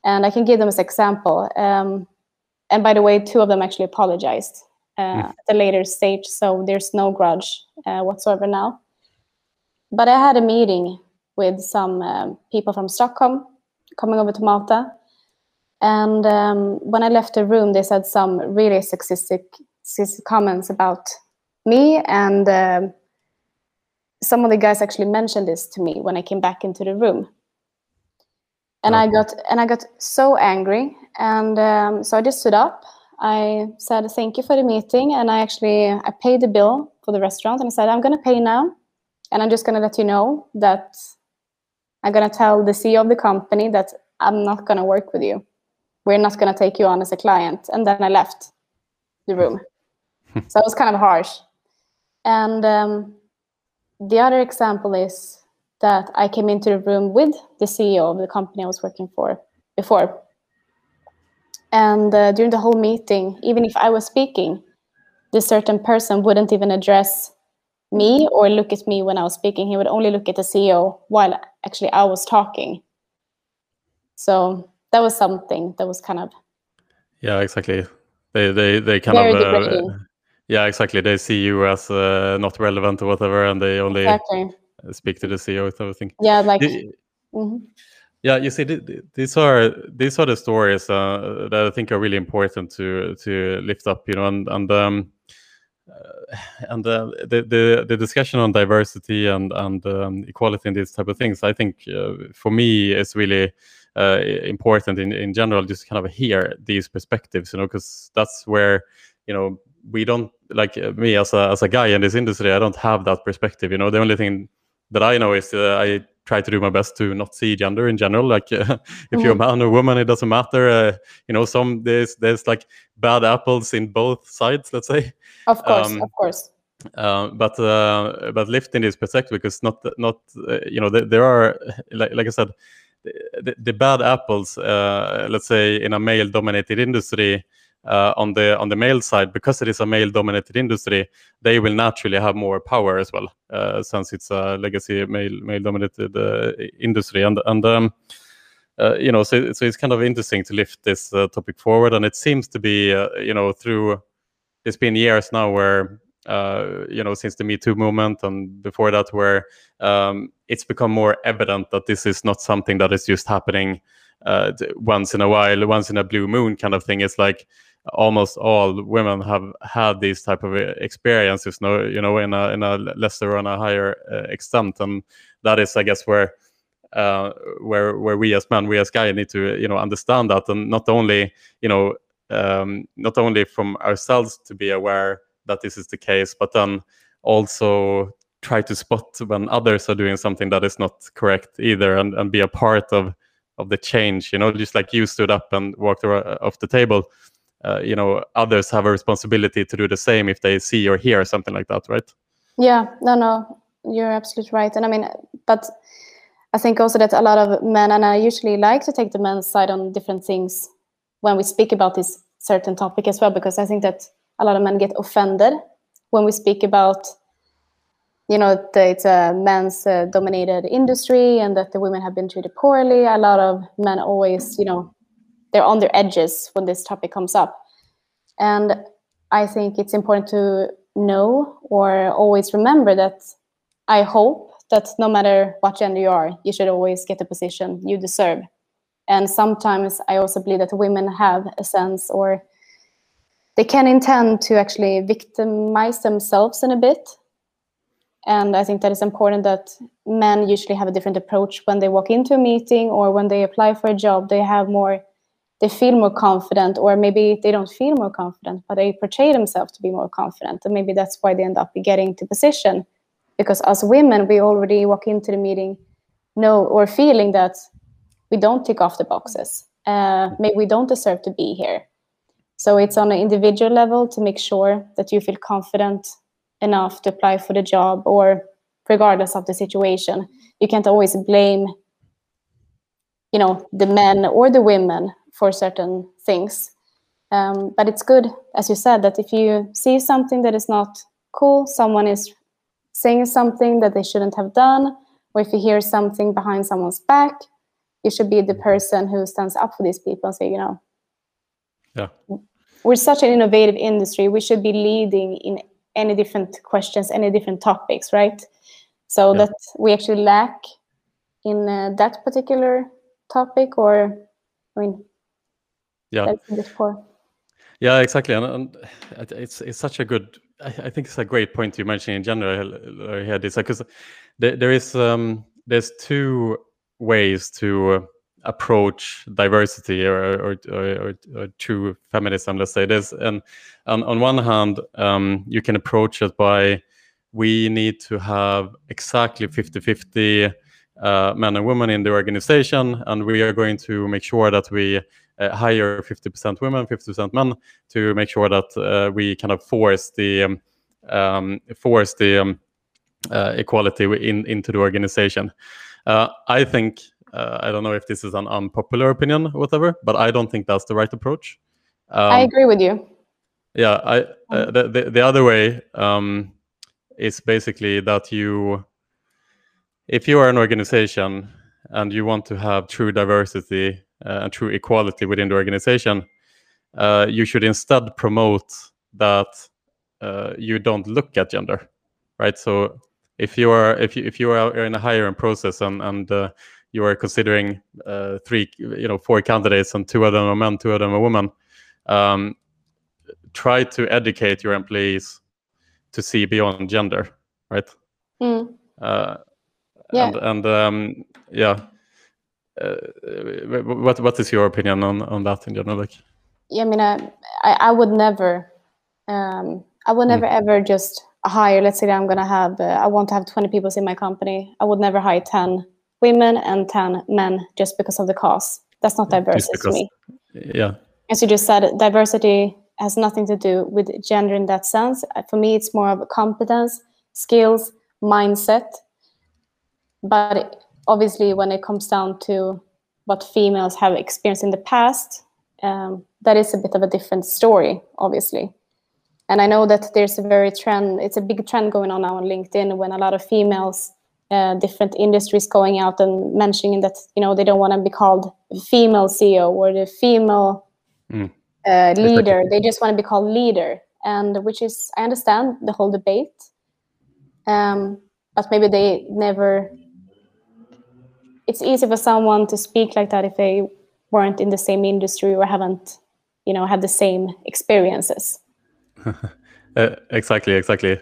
and I can give them as example. Um, and by the way, two of them actually apologized uh, mm. at a later stage, so there's no grudge uh, whatsoever now. But I had a meeting with some uh, people from Stockholm coming over to Malta, and um, when I left the room, they said some really sexistic, sexistic comments about me. And um, some of the guys actually mentioned this to me when I came back into the room. And okay. I got and I got so angry, and um, so I just stood up. I said thank you for the meeting, and I actually I paid the bill for the restaurant, and I said I'm going to pay now, and I'm just going to let you know that I'm going to tell the CEO of the company that I'm not going to work with you. We're not going to take you on as a client, and then I left the room. so it was kind of harsh. And um, the other example is that I came into the room with the CEO of the company I was working for before. And uh, during the whole meeting, even if I was speaking, this certain person wouldn't even address me or look at me when I was speaking. He would only look at the CEO while actually I was talking. So that was something that was kind of yeah, exactly. They they they kind of uh. Yeah, exactly. They see you as uh, not relevant or whatever, and they only Exactly. speak to the CEO and everything. Yeah, like mhm. Yeah, you see, th- th- these are these are the stories uh, that I think are really important to to lift up, you know, and and um, and uh, the, the the discussion on diversity and and um, equality and these type of things, I think uh, for me is really uh, important in in general, just kind of hear these perspectives, you know, because that's where you know we don't like uh, me as a as a guy in this industry, I don't have that perspective, you know. The only thing that I know is uh, I try to do my best to not see gender in general. Like uh, if you're a man or woman, it doesn't matter. Uh, you know, some there's there's like bad apples in both sides. Let's say, of course, um, of course. uh, but uh, but lifting this perspective because not not uh, you know there, there are like, like I said, the, the bad apples. Uh, let's say in a male-dominated industry. Uh, on the on the male side, because it is a male-dominated industry, they will naturally have more power as well, uh, since it's a legacy male male-dominated uh, industry. And and um, uh, you know, so so it's kind of interesting to lift this uh, topic forward. And it seems to be, uh, you know, through it's been years now where uh, you know since the Me Too movement and before that, where um, it's become more evident that this is not something that is just happening uh, once in a while, once in a blue moon kind of thing. It's like almost all women have had these type of uh, experiences, no, you know, in a in a lesser or a higher uh, extent, and that is, I guess, where uh, where where we as men, we as guys, need to you know understand that, and not only you know um, not only from ourselves to be aware that this is the case, but then also try to spot when others are doing something that is not correct either, and, and be a part of of the change. You know, just like you stood up and walked off the table. Uh, you know, others have a responsibility to do the same if they see or hear something like that, right? Yeah, no, no, you're absolutely right. And I mean, but I think also that a lot of men, and I usually like to take the men's side on different things when we speak about this certain topic as well, because I think that a lot of men get offended when we speak about, you know, that it's a men's uh, dominated industry and that the women have been treated poorly. A lot of men always, you know, they're on their edges when this topic comes up. And I think it's important to know or always remember that I hope that no matter what gender you are, you should always get the position you deserve. And sometimes I also believe that women have a sense or they can intend to actually victimize themselves in a bit. And I think that it's important that men usually have a different approach when they walk into a meeting or when they apply for a job. They have more, they feel more confident, or maybe they don't feel more confident, but they portray themselves to be more confident. And maybe that's why they end up getting to position. Because as women, we already walk into the meeting know or feeling that we don't tick off the boxes. Uh, maybe we don't deserve to be here. So it's on an individual level to make sure that you feel confident enough to apply for the job or regardless of the situation. You can't always blame you know the men or the women for certain things. Um, but it's good, as you said, that if you see something that is not cool, someone is saying something that they shouldn't have done, or if you hear something behind someone's back, you should be the person who stands up for these people and say, you know, Yeah. we're such an innovative industry. We should be leading in any different questions, any different topics, right? So Yeah. that we actually lack in uh, that particular topic, or I mean, Yeah. that's. Yeah, exactly, and, and it's it's such a good. I, I think it's a great point you mentioned in general uh, here. This because there, there is um, there's two ways to approach diversity or or, or, or, true feminism let's say this and, and on one hand um, you can approach it by we need to have exactly 50 50 uh, men and women in the organization and we are going to make sure that we hire 50% women 50% men to make sure that uh, we kind of force the um, um force the um, uh, equality in, into the organization uh, i think uh, I don't know if this is an unpopular opinion or whatever, but I don't think that's the right approach. Um, I agree with you. Yeah, I uh, the, the, the other way um, is basically that you, if you are an organization and you want to have true diversity and true equality within the organization, uh, you should instead promote that uh, you don't look at gender, right? So if you are if you if you are in a hiring process and and uh, you are considering uh, three, you know, four candidates and two of them are men, two of them are women. Um, try to educate your employees to see beyond gender, right? Mm. Uh, yeah. And, and um, yeah, uh, what what is your opinion on on that in general? Like, yeah, I mean, I I would never, um, I would never mm. ever just hire. Let's say I'm gonna have, uh, I want to have 20 people in my company. I would never hire 10 women and 10 men just because of the cause. That's not diversity because, to me. Yeah. As you just said, diversity has nothing to do with gender in that sense. For me, it's more of competence, skills, mindset. But obviously, when it comes down to what females have experienced in the past, um, that is a bit of a different story, obviously. And I know that there's a very trend, it's a big trend going on now on LinkedIn when a lot of females uh, different industries going out and mentioning that you know they don't want to be called female CEO or the female mm. uh, leader. They just want to be called leader, and which is I understand the whole debate, um, but maybe they never. It's easy for someone to speak like that if they weren't in the same industry or haven't, you know, had the same experiences. uh, exactly, exactly.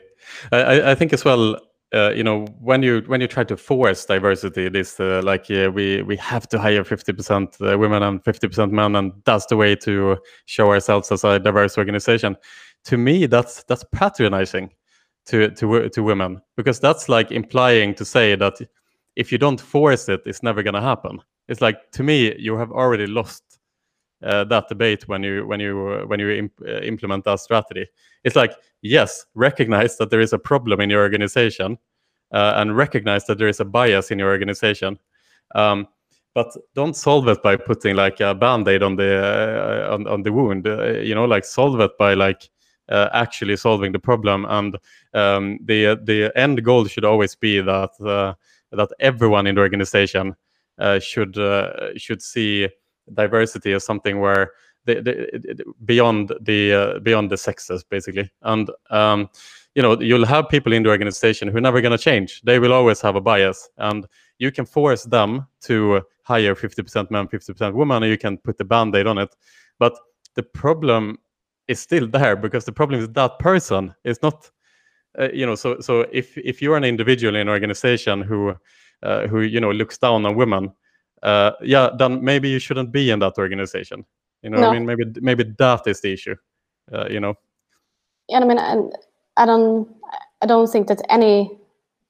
I, I think as well uh, you know when you when you try to force diversity this uh, like uh, we we have to hire 50% uh, women and 50% men and that's the way to show ourselves as a diverse organization to me that's that's patronizing to to to women because that's like implying to say that if you don't force it it's never going to happen it's like to me you have already lost uh, that debate when you when you when you imp uh, implement that strategy. It's like yes, recognize that there is a problem in your organization, uh, and recognize that there is a bias in your organization. Um, but don't solve it by putting like a band-aid on the uh, on, on the wound. Uh, you know, like solve it by like uh, actually solving the problem. And um, the the end goal should always be that that everyone in the organization should should see diversity as something where the, the, beyond the uh, beyond the sexes basically. And um, you know you'll have people in the organization who are never going to change. They will always have a bias. And you can force them to hire 50% men 50% women and you can put the band-aid on it. But the problem is still there because the problem is that person is not uh, you know so so if if you're an individual in an organization who uh, who you know looks down on women uh, yeah, then maybe you shouldn't be in that organization. You know, no. I mean, maybe maybe that is the issue. Uh, you know. Yeah, I mean, and I don't, I don't think that any,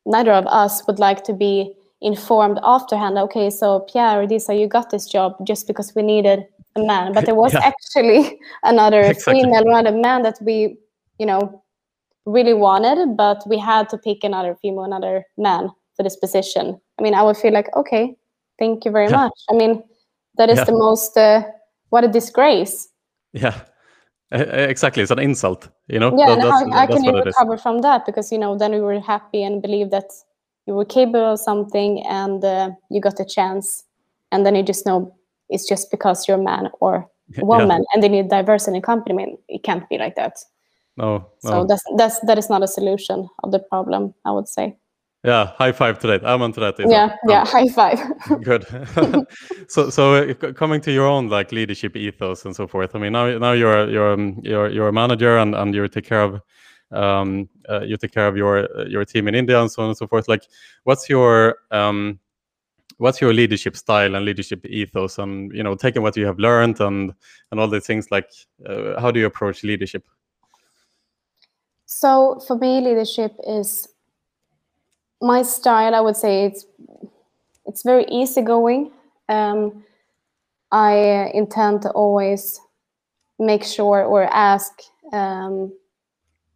neither of us would like to be informed afterhand. Okay, so Pierre, Disa, you got this job just because we needed a man, but there was yeah. actually another exactly. female, another man that we, you know, really wanted, but we had to pick another female, another man for this position. I mean, I would feel like, okay, Thank you very yeah. much. I mean, that is yeah. the most, uh, what a disgrace. Yeah, exactly. It's an insult, you know? Yeah, that, and how, how can you recover from that? Because, you know, then we were happy and believe that you were capable of something and uh, you got a chance. And then you just know it's just because you're a man or a woman yeah. and they need diversity in the company. I mean, it can't be like that. No, no. So that's, that's, that is not a solution of the problem, I would say. Yeah, high five to that. I'm on to that. Yeah, yeah, high five. Good. so, so uh, coming to your own like leadership ethos and so forth. I mean, now, now you're you're um, you're you're a manager and and you take care of um uh, you take care of your your team in India and so on and so forth. Like, what's your um what's your leadership style and leadership ethos and you know taking what you have learned and and all the things like uh, how do you approach leadership so for me leadership is my style i would say it's it's very easygoing. Um, i intend to always make sure or ask um,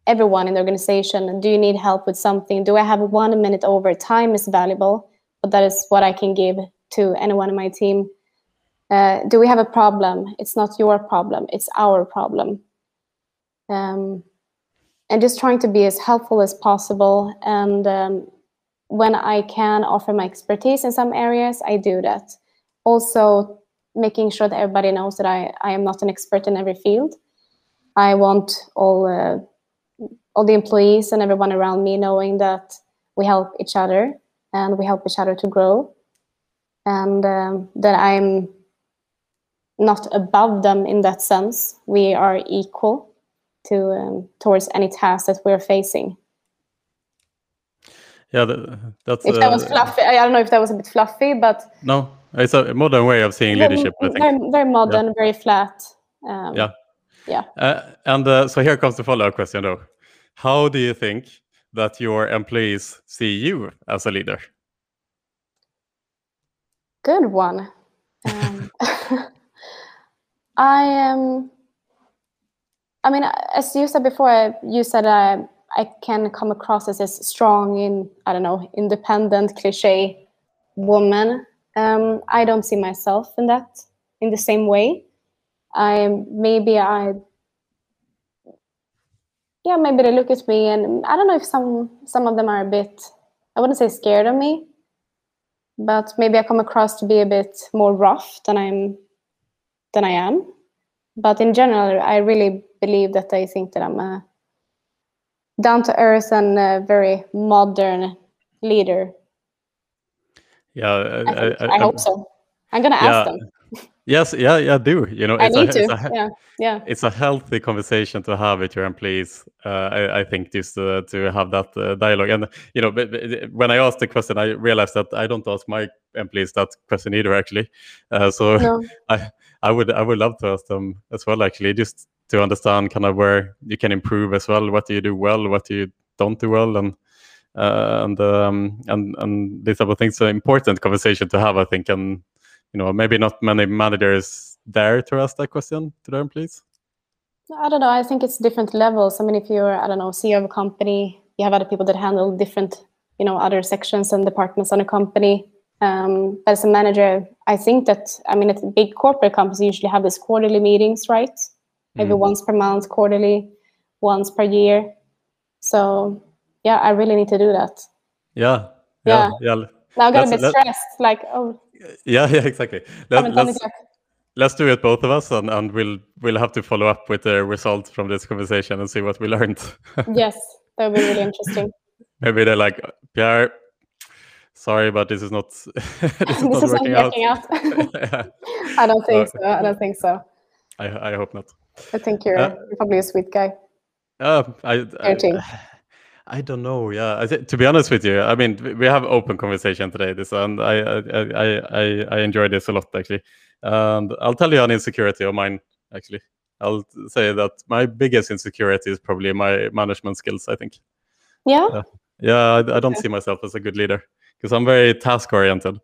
everyone in the organization do you need help with something? Do i have one minute over time is valuable? But that is what i can give to anyone in my team. Uh, do we have a problem? It's not your problem it's our problem. Um, and just trying to be as helpful as possible. And um, when i can offer my expertise in some areas i do that. Also making sure that everybody knows that i, I am not an expert in every field. I want all uh, all the employees and everyone around me knowing that we help each other and we help each other to grow. And um, that i'm not above them in that sense. We are equal to um, towards any task that we're facing yeah that, that's if that was uh, fluffy i don't know if that was a bit fluffy but no it's a modern way of seeing leadership i think very, very modern very flat um, yeah yeah uh, and uh, so here comes the follow-up question though how do you think that your employees see you as a leader? Good one. Um, I am. I mean, as you said before, you said uh, I can come across as a strong, in I don't know, independent, cliche woman. Um, I don't see myself in that in the same way. I maybe I yeah, maybe they look at me and I don't know if some some of them are a bit I wouldn't say scared of me, but maybe I come across to be a bit more rough than I'm than I am. But in general, I really believe that I think that I'm a down to earth and a very modern leader. Yeah, I, I, I, I hope so. I'm gonna ask yeah. them. Yes, yeah, yeah, do you know? I need a, to. It's a, yeah, yeah. It's a healthy conversation to have with your employees. Uh, I, I, think just uh, to have that uh, dialogue, and you know, but, but when I asked the question, I realized that I don't ask my employees that question either. Actually, uh, so no. I I would I would love to ask them as well. Actually, just to understand kind of where you can improve as well. What do you do well? What do you don't do well? And uh, and um, and and these type of things are important conversation to have. I think and you know maybe not many managers dare to ask that question to their employees i don't know i think it's different levels i mean if you're i don't know ceo of a company you have other people that handle different you know other sections and departments on a company um, but as a manager i think that i mean at big corporate companies usually have these quarterly meetings right maybe mm. once per month quarterly once per year so yeah i really need to do that yeah yeah yeah, yeah. now i'm gonna be stressed like oh yeah, yeah, exactly. Let, let's, let's do it, both of us, and, and we'll we'll have to follow up with the results from this conversation and see what we learned. yes, that would be really interesting. Maybe they're like, Pierre, sorry, but this is not this is this not is working not out. out. yeah. I don't think so. I don't think so. I I hope not. I think you're, uh, you're probably a sweet guy. Uh, I, I, I don't know. Yeah, to be honest with you, I mean, we have open conversation today. This and I, I, I, I, enjoy this a lot actually. And I'll tell you an insecurity of mine. Actually, I'll say that my biggest insecurity is probably my management skills. I think. Yeah. Uh, yeah, I, I don't okay. see myself as a good leader because I'm very task oriented.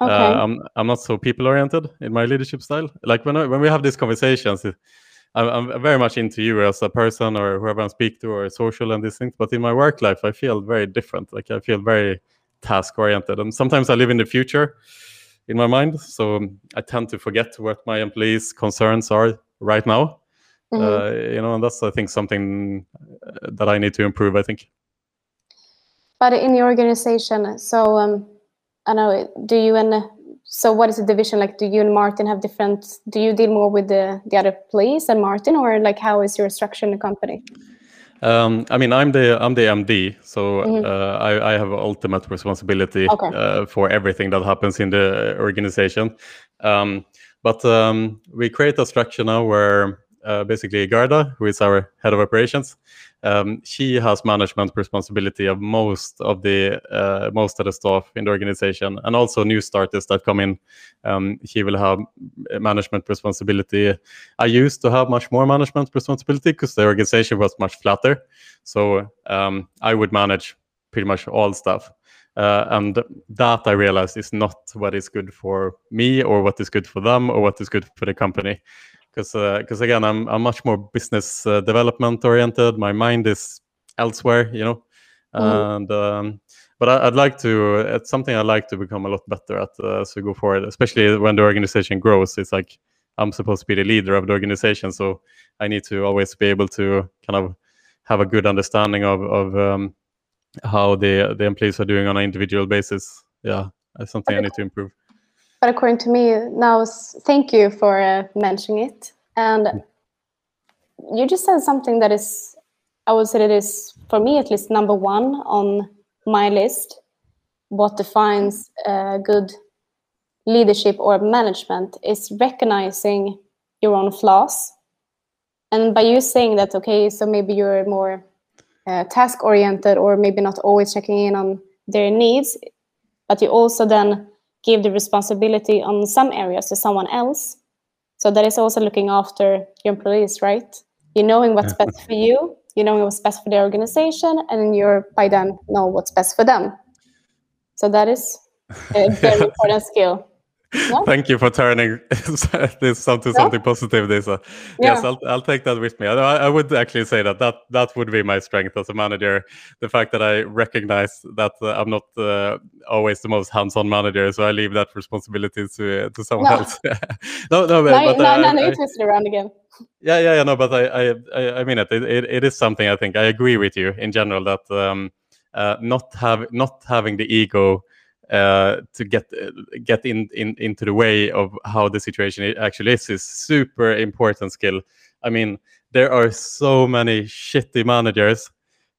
Okay. Uh, I'm I'm not so people oriented in my leadership style. Like when I, when we have these conversations. I'm, I'm very much into you as a person or whoever I speak to or social and these things. But in my work life, I feel very different. Like I feel very task oriented, and sometimes I live in the future in my mind. So I tend to forget what my employees' concerns are right now. Mm-hmm. Uh, you know, and that's I think something uh, that I need to improve. I think. But in your organization, so um, I know, do you and so what is the division like do you and martin have different do you deal more with the the other police and martin or like how is your structure in the company um, I mean, I'm the I'm the MD, so mm-hmm. uh, I, I have ultimate responsibility okay. uh, for everything that happens in the organization. Um, but um, we create a structure now where uh, basically Garda, who is our head of operations. Um, she has management responsibility of most of the uh, most of the staff in the organization, and also new starters that come in. Um, he will have management responsibility. I used to have much more management responsibility because the organization was much flatter, so um, I would manage pretty much all stuff. Uh, and that I realized is not what is good for me or what is good for them or what is good for the company. Because because uh, again, I'm I'm much more business uh, development oriented. My mind is elsewhere, you know. Mm. And um, but I, would like to. It's something I'd like to become a lot better at uh, as we go forward, especially when the organization grows. It's like I'm supposed to be the leader of the organization, so I need to always be able to kind of have a good understanding of of um, how the the employees are doing on an individual basis. Yeah, that's something I need to improve. But according to me, now, thank you for uh, mentioning it. And you just said something that is, I would say, that is for me at least number one on my list. What defines uh, good leadership or management is recognizing your own flaws. And by you saying that, okay, so maybe you're more uh, task oriented or maybe not always checking in on their needs but you also then give the responsibility on some areas to someone else. So that is also looking after your employees right? You're knowing what's best for you you knowing what's best for the organization and you're by then know what's best for them. So that is a very important skill Thank you for turning this into something positive, Disa. Yeah. Yes, I'll, I'll take that with me. I, I would actually say that, that that would be my strength as a manager. The fact that I recognize that uh, I'm not uh, always the most hands-on manager, so I leave that responsibility to to someone no. else. no, no, but, no, but, no, uh, no, no, you twist it around again. Yeah, yeah, yeah. No, but I, I, I mean it. It, it. it is something I think I agree with you in general that um, uh, not have not having the ego uh, to get get in, in into the way of how the situation actually is is super important skill. I mean, there are so many shitty managers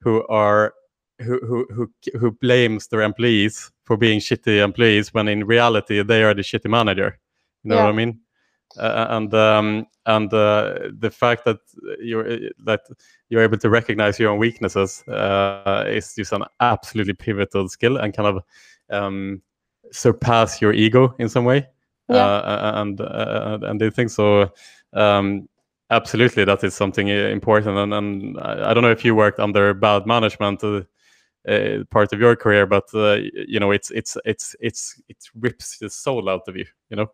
who are who who who, who blames their employees for being shitty employees when in reality they are the shitty manager. You know yeah. what I mean? Uh, and um, and uh, the fact that you're that you're able to recognize your own weaknesses uh, is just an absolutely pivotal skill and kind of um, surpass your ego in some way. Yeah. Uh, and uh, and they think so. Um, absolutely, that is something important. And, and I don't know if you worked under bad management. Uh, uh, part of your career, but uh, you know, it's it's it's it's it rips the soul out of you. You know.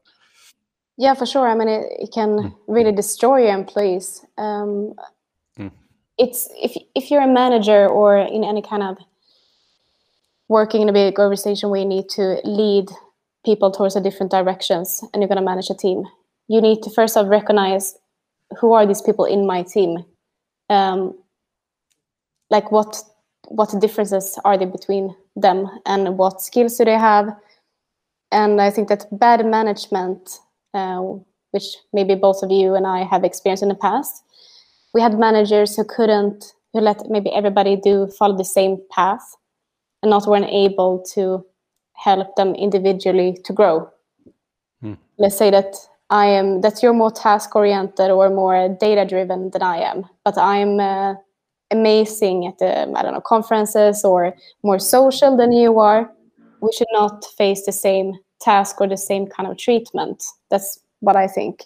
Yeah, for sure. I mean, it, it can mm. really destroy your employees. Um, mm. It's if if you're a manager or in any kind of working in a big organization where you need to lead people towards a different directions and you're going to manage a team. You need to first of recognize who are these people in my team. Um, like what what differences are there between them and what skills do they have? And i think that bad management uh, which maybe both of you and i have experienced in the past we had managers who couldn't who let maybe everybody do follow the same path and not weren't able to help them individually to grow. Hmm. Let's say that I am that you're more task oriented or more data driven than I am, but I'm uh, amazing at the I don't know conferences or more social than you are. We should not face the same task or the same kind of treatment. That's what I think.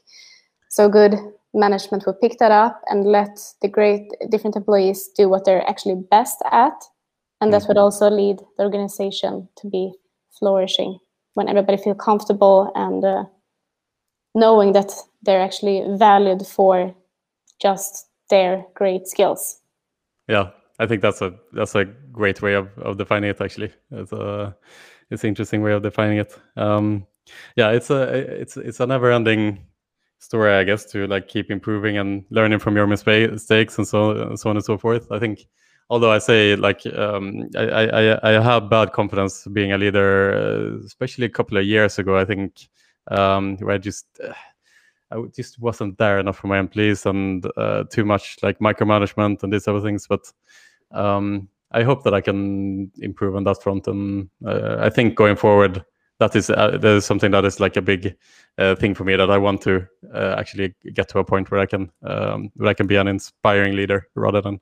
So good management will pick that up and let the great different employees do what they're actually best at and that would mm-hmm. also lead the organization to be flourishing when everybody feel comfortable and uh, knowing that they're actually valued for just their great skills. Yeah i think that's a that's a great way of, of defining it actually. It's a it's an interesting way of defining it. Um yeah it's a it's it's a never ending story i guess to like keep improving and learning from your mistakes and so so on and so forth. I think although I say like um, I, I I have bad confidence being a leader, uh, especially a couple of years ago. I think um, where I just uh, I just wasn't there enough for my employees and uh, too much like micromanagement and these other things. But um, I hope that I can improve on that front, and uh, I think going forward that is uh, that is something that is like a big thing for me that I want to actually get to a point where I can um, where I can be an inspiring leader rather than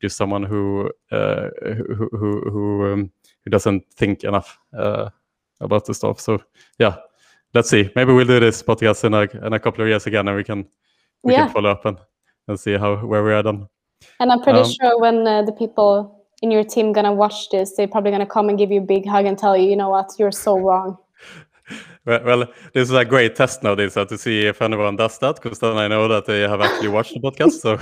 just someone who uh, who who who, um, who doesn't think enough uh, about the stuff. So yeah, let's see. Maybe we'll do this podcast in a in a couple of years again, and we can we Yeah. can follow up and, and see how where we are then. And I'm pretty Um, sure when uh, the people in your team gonna watch this, they're probably gonna come and give you a big hug and tell you, you know what, you're so wrong. Well, well, this is a great test now, this, uh, to see if anyone does that, because then I know that they have actually watched the podcast. So,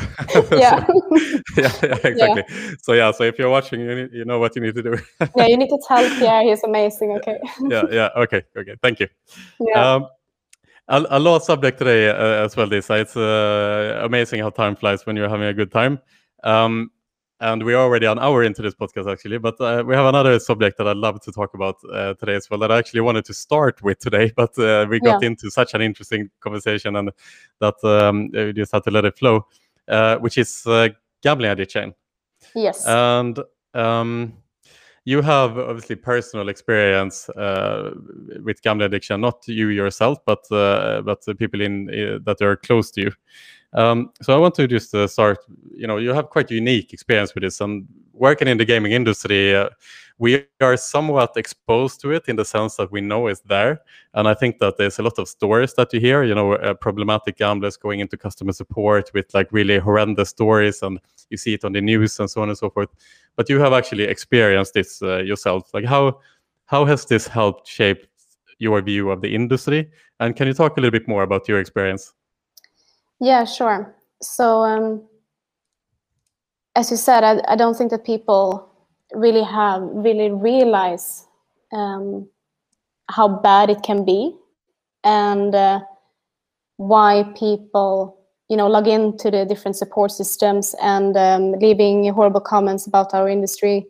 Yeah. yeah, yeah, exactly. So, yeah, so if you're watching, you, need, you know what you need to do. yeah, you need to tell Pierre he's amazing. Okay. yeah, yeah, okay, okay, thank you. Yeah. Um, a, a lot of subject today uh, as well. This it's uh, amazing how time flies when you're having a good time. Um, and we're already an hour into this podcast actually, but uh, we have another subject that I'd love to talk about uh, today as well. That I actually wanted to start with today, but uh, we got Yeah. into such an interesting conversation, and that um, we just had to let it flow, uh, which is uh, gambling addiction. yes. And um, you have obviously personal experience uh, with gambling addiction, not you yourself, but uh, but the people in uh, that are close to you. Um, so I want to just uh, start. You know, you have quite unique experience with this, and working in the gaming industry, uh, we are somewhat exposed to it in the sense that we know it's there. And I think that there's a lot of stories that you hear. You know, uh, problematic gamblers going into customer support with like really horrendous stories, and you see it on the news and so on and so forth. But you have actually experienced this uh, yourself. Like how how has this helped shape your view of the industry? And can you talk a little bit more about your experience? Yeah, sure. So, um, as you said, I, I don't think that people really have really realize um, how bad it can be, and uh, why people, you know, log into the different support systems and um, leaving horrible comments about our industry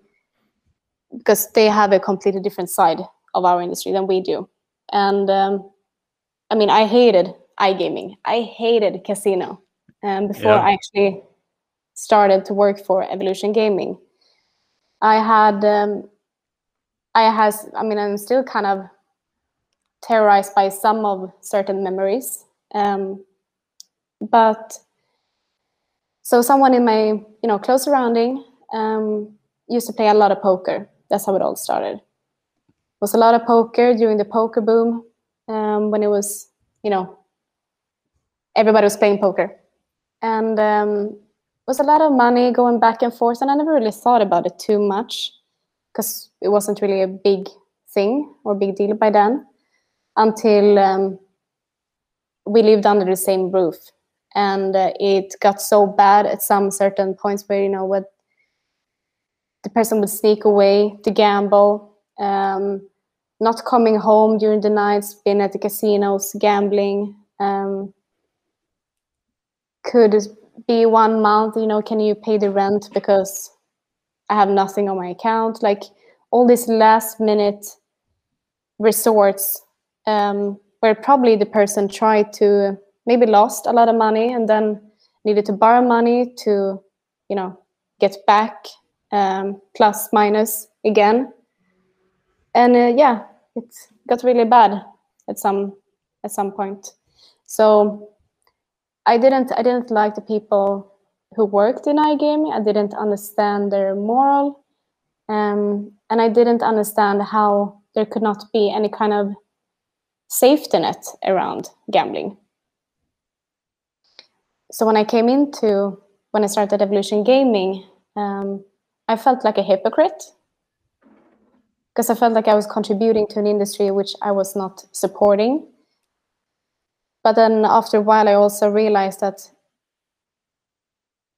because they have a completely different side of our industry than we do. And um, I mean, I hated iGaming. I hated casino um, before Yeah. I actually started to work for Evolution Gaming. I had, um, I has, I mean, I'm still kind of terrorized by some of certain memories. Um, but so someone in my, you know, close surrounding um, used to play a lot of poker. That's how it all started. It was a lot of poker during the poker boom um, when it was, you know, everybody was playing poker, and um, it was a lot of money going back and forth. And I never really thought about it too much because it wasn't really a big thing or big deal by then until um, we lived under the same roof and uh, it got so bad at some certain points where you know what the person would sneak away to gamble um, not coming home during the nights being at the casinos gambling um, could be one month you know can you pay the rent? Because i have nothing on my account. Like all these last minute resorts um, where probably the person tried to maybe lost a lot of money and then needed to borrow money to you know get back um, plus minus again. And uh, yeah it got really bad at some at some point. So i didn't i didn't like the people who worked in igaming i didn't understand their moral um, and i didn't understand how there could not be any kind of safety net around gambling so when I came into when I started Evolution Gaming, um, I felt like a hypocrite because I felt like I was contributing to an industry which I was not supporting. But then after a while, I also realized that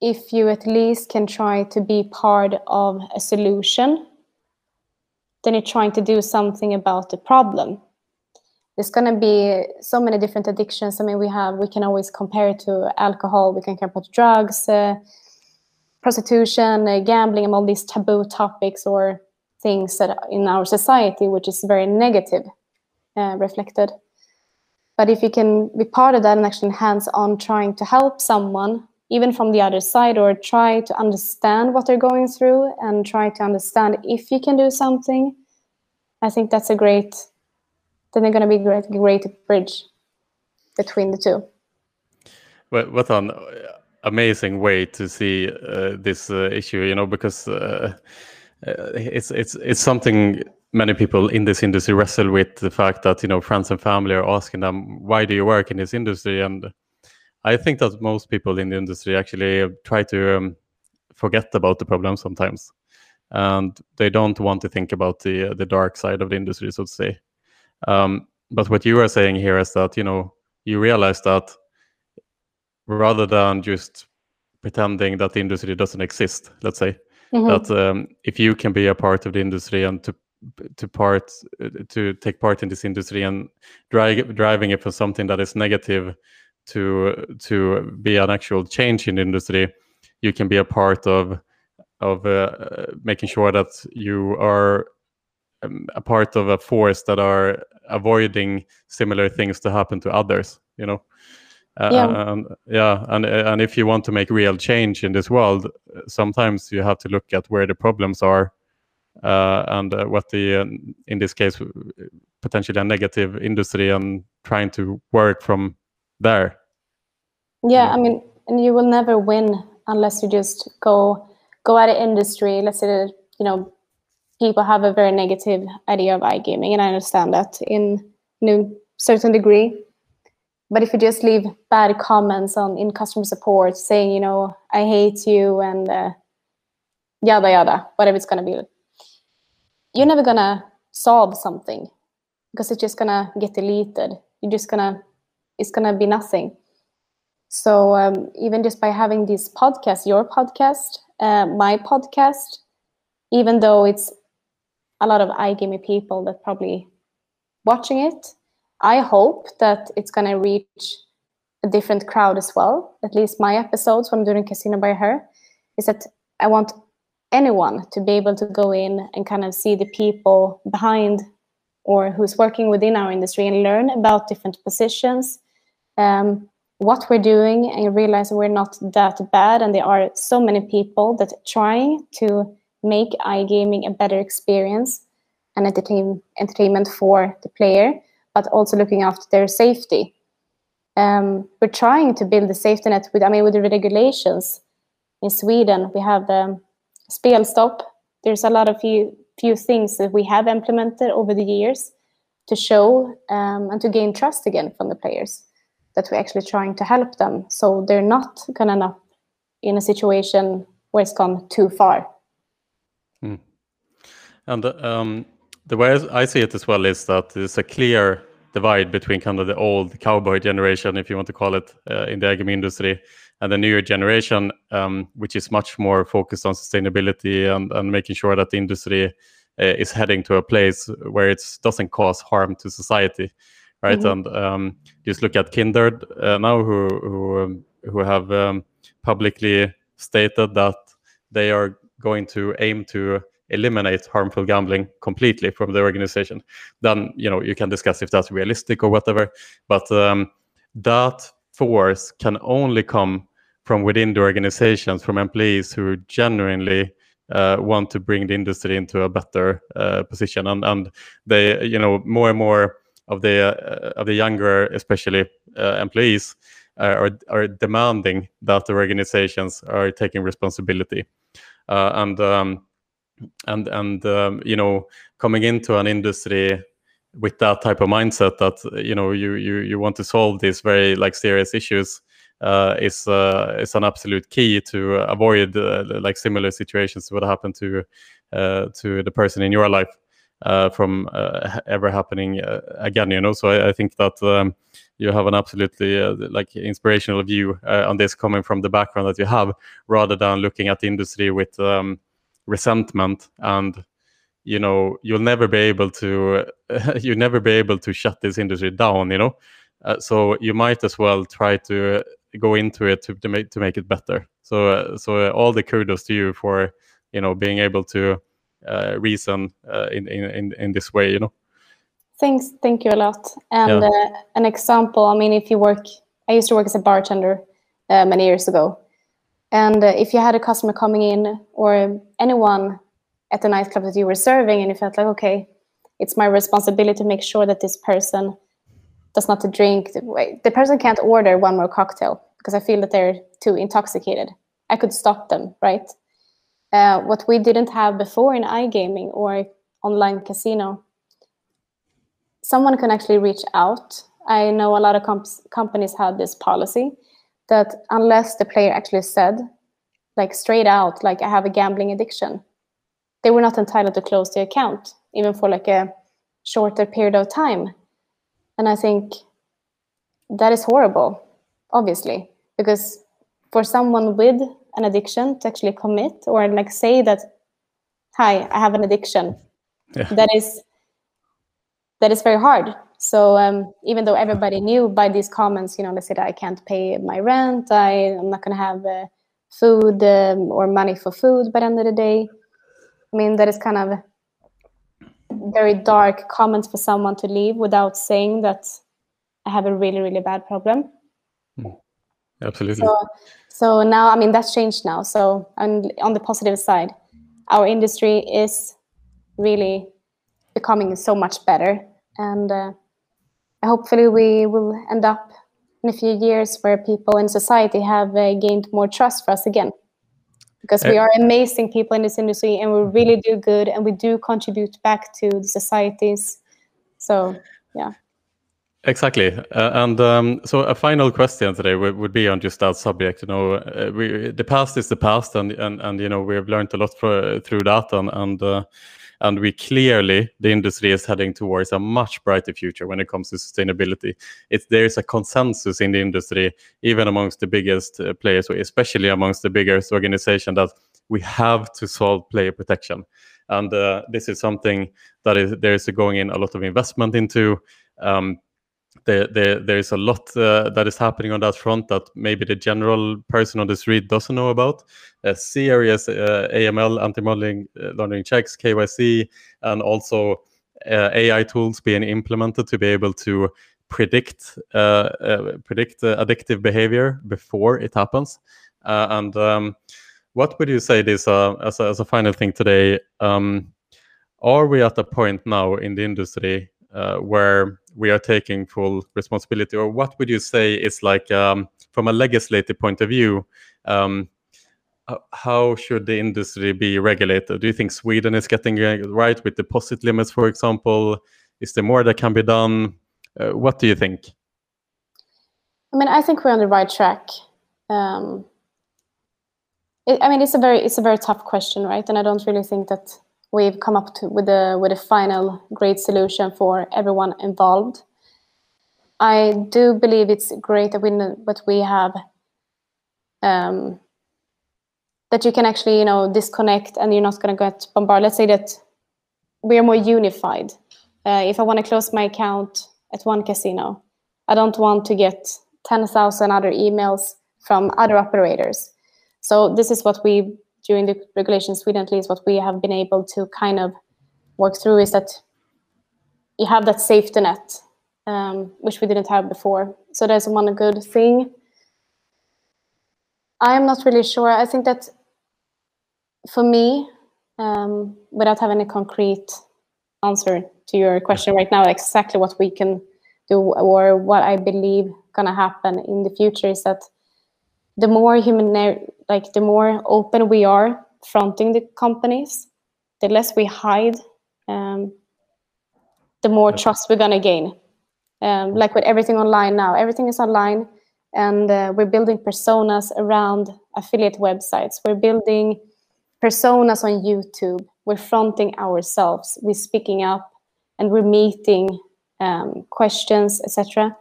if you at least can try to be part of a solution, then you're trying to do something about the problem there's going to be so many different addictions. I mean, we have we can always compare it to alcohol. We can compare to drugs, uh, prostitution, uh, gambling, and all these taboo topics or things that in our society, which is very negative, uh, reflected. But if you can be part of that and actually hands-on trying to help someone, even from the other side, or try to understand what they're going through and try to understand if you can do something, I think that's a great then they're going to be great, great bridge between the two. What an amazing way to see uh, this uh, issue, you know, because uh, uh, it's it's it's something many people in this industry wrestle with the fact that you know friends and family are asking them why do you work in this industry? And i think that most people in the industry actually try to um, forget about the problem sometimes. And they don't want to think about the the dark side of the industry so to say. Um, but what you are saying here is that you know you realize that rather than just pretending that the industry doesn't exist let's say mm-hmm. that um, if you can be a part of the industry and to to part to take part in this industry and drive, driving it for something that is negative to to be an actual change in the industry you can be a part of of uh, making sure that you are um, a part of a force that are avoiding similar things to happen to others you know uh, yeah. and yeah and and if you want to make real change in this world sometimes you have to look at where the problems are uh, and uh, what the um, in this case potentially a negative industry and trying to work from there. Yeah i mean and you will never win unless you just go go at an industry. Let's say that you know people have a very negative idea of iGaming and i understand that in you know, certain degree. But if you just leave bad comments on in customer support saying you know i hate you and uh, yada yada whatever it's going to be you're never gonna solve something because it's just gonna get deleted. You're just gonna it's gonna be nothing. So um, even just by having this podcast, your podcast, uh, my podcast, even though it's a lot of iGaming people that probably watching it, I hope that it's gonna reach a different crowd as well. At least my episodes when I'm doing Casino by Her is that I want anyone to be able to go in and kind of see the people behind or who's working within our industry and learn about different positions, um, what we're doing, and realize we're not that bad. And there are so many people that are trying to make iGaming a better experience and entertain, entertainment for the player, but also looking after their safety. Um, we're trying to build the safety net with, I mean, with the regulations in Sweden, we have the Spelstopp. There's a lot of few few things that we have implemented over the years to show um, and to gain trust again from the players that we're actually trying to help them so they're not gonna end up in a situation where it's gone too far. Hmm. And um, the way I see it as well is that there's a clear divide between kind of the old cowboy generation, if you want to call it, uh, in the iGaming industry, and the newer generation, um, which is much more focused on sustainability and, and making sure that the industry uh, is heading to a place where it doesn't cause harm to society, right? Mm-hmm. And um, just look at Kindred uh, now, who who um, who have um, publicly stated that they are going to aim to eliminate harmful gambling completely from the organization. Then you know you can discuss if that's realistic or whatever, but um, that force can only come from within the organizations, from employees who genuinely uh, want to bring the industry into a better uh, position. And and they, you know, more and more of the uh, of the younger, especially uh, employees, uh, are are demanding that the organizations are taking responsibility. Uh, and um, and and um, you know, coming into an industry with that type of mindset that you know you you you want to solve these very like serious issues uh, is uh, is an absolute key to avoid uh, like similar situations what happened to uh, to the person in your life uh, from uh, ever happening again you know? So I, I think that um, you have an absolutely like inspirational view on this coming from the background that you have rather than looking at the industry with um, resentment and you know you'll never be able to you'll never be able to shut this industry down you know? Uh, so you might as well try to go into it to, to make to make it better. So uh, so uh, all the kudos to you for you know being able to uh, reason uh, in, in in this way you know? Thanks thank you a lot. And yeah. Uh, an example i mean if you work i used to work as a bartender many years ago. And if you had a customer coming in or anyone at the nightclub that you were serving and you felt like okay it's my responsibility to make sure that this person does not drink. The person can't order one more cocktail because I feel that they're too intoxicated. I could stop them, right? Uh, what we didn't have before in iGaming or online casino, someone can actually reach out. I know a lot of comp- companies have this policy that unless the player actually said, like straight out, like I have a gambling addiction, they were not entitled to close the account, even for like a shorter period of time. And I think that is horrible, obviously, because for someone with an addiction to actually commit or like say that, hi, I have an addiction, yeah. that is that is very hard so um, even though everybody knew by these comments, you know, they said I can't pay my rent, I, i'm not going to have uh, food um, or money for food by the end of the day. I mean, that is kind of very dark comments for someone to leave without saying that I have a really, really bad problem. Mm. Absolutely. So, so now, I mean, that's changed now. So on, on the positive side, our industry is really becoming so much better. And uh, hopefully we will end up in a few years where people in society have uh, gained more trust for us again because we are amazing people in this industry and we really do good and we do contribute back to the societies. So yeah. Exactly, uh, and um, so a final question today would, would, be on just that subject. You know, uh, we, the past is the past, and and and you know we have learned a lot for, through that, and and uh, and we clearly the industry is heading towards a much brighter future when it comes to sustainability. It's there's a consensus in the industry even amongst the biggest uh, players especially amongst the biggest organization that we have to solve player protection. And uh, this is something that is there is going in a lot of investment into. Um, there, there, there is a lot uh, that is happening on that front that maybe the general person on the street doesn't know about. Uh, serious uh, AML, anti-money uh, laundering checks, KYC, and also uh, AI tools being implemented to be able to predict uh, predict addictive behavior before it happens. and um, what would you say this as, a, as a final thing today? Um, are we at a point now in the industry where we are taking full responsibility or what would you say is like um, from a legislative point of view um, how should the industry be regulated? Do you think sweden is getting it right with deposit limits for example? Is there more that can be done? Uh, what do you think? I mean i think we're on the right track. Um, it, i mean it's a very it's a very tough question right? And i don't really think that we've come up to, with a with a final great solution for everyone involved. I do believe it's great that we but we have um, that you can actually you know disconnect and you're not going to get bombarded. Let's say that we are more unified. Uh, if I want to close my account at one casino, I don't want to get ten thousand other emails from other operators. So this is what we during the regulation Sweden, at least what we have been able to kind of work through is that you have that safety net, um, which we didn't have before. So that's one good thing. I am not really sure. I think that for me, um, without having a concrete answer to your question right now, exactly what we can do or what I believe gonna happen in the future is that the more human like the more open we are fronting the companies the less we hide um, the more trust we're going to gain. Um, like with everything online now everything is online and uh, we're building personas around affiliate websites. We're building personas on youtube. We're fronting ourselves. We're speaking up and we're meeting um, questions etc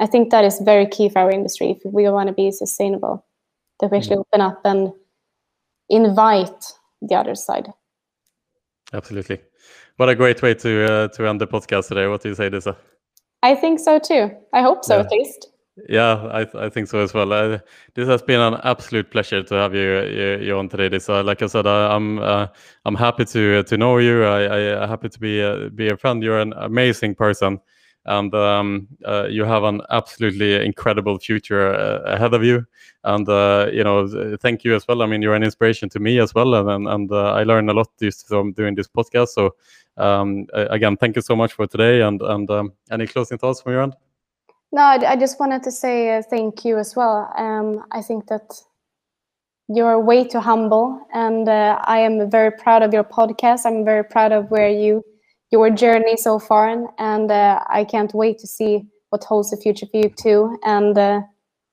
I think that is very key for our industry if we want to be sustainable. That we actually mm. open up and invite the other side. Absolutely. What a great way to uh, to end the podcast today. What do you say, Disa? I think so too. I hope so, yeah. at least. Yeah, I, I think so as well. Uh, this has been an absolute pleasure to have you you, you on today. This, uh, like I said, I, am I'm, uh, I'm happy to to know you. I I happy to be uh, be a friend. You're an amazing person, and um, uh, you have an absolutely incredible future uh, ahead of you. And uh, you know, thank you as well. I mean, you're an inspiration to me as well, and and uh, I learn a lot just from doing this podcast. So um, again, thank you so much for today. And and um, any closing thoughts from your end? No, I, I just wanted to say uh, thank you as well. Um, I think that you're way too humble, and uh, I am very proud of your podcast. I'm very proud of where you your journey so far, and uh, I can't wait to see what holds the future for you too. And uh,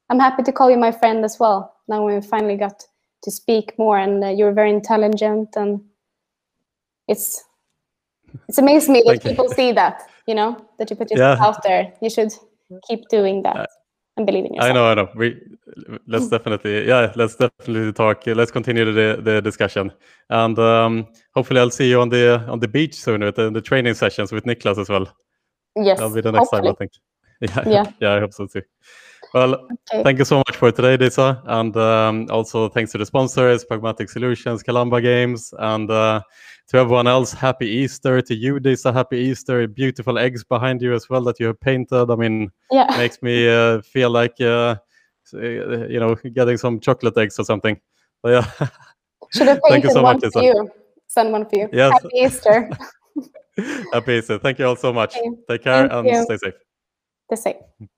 I'm happy to call you my friend as well. Now we finally got to speak more, and uh, you're very intelligent, and it's it's amazing me that people see that. You know that you put yourself yeah. out there. You should keep doing that. And believe in yourself. I know, I know. We let's definitely, yeah, let's definitely talk. Let's continue the the discussion, and um, hopefully, I'll see you on the on the beach soon with the, the training sessions with Niklas as well. Yes, that'll be the next hopefully. time, I think. Yeah, yeah, yeah, I hope so too. Well, okay. thank you so much for today, Disa, and um, also thanks to the sponsors, Pragmatic Solutions, Kalamba Games, and uh, to everyone else, happy Easter. To you, Disa, happy Easter. Beautiful eggs behind you as well that you have painted. I mean, yeah. makes me uh, feel like, uh, you know, getting some chocolate eggs or something. But yeah. Should have painted so one much, for you. Send one for you. Yes. Happy Easter. happy Easter. Thank you all so much. Okay. Take care Thank and you. stay safe. Stay safe.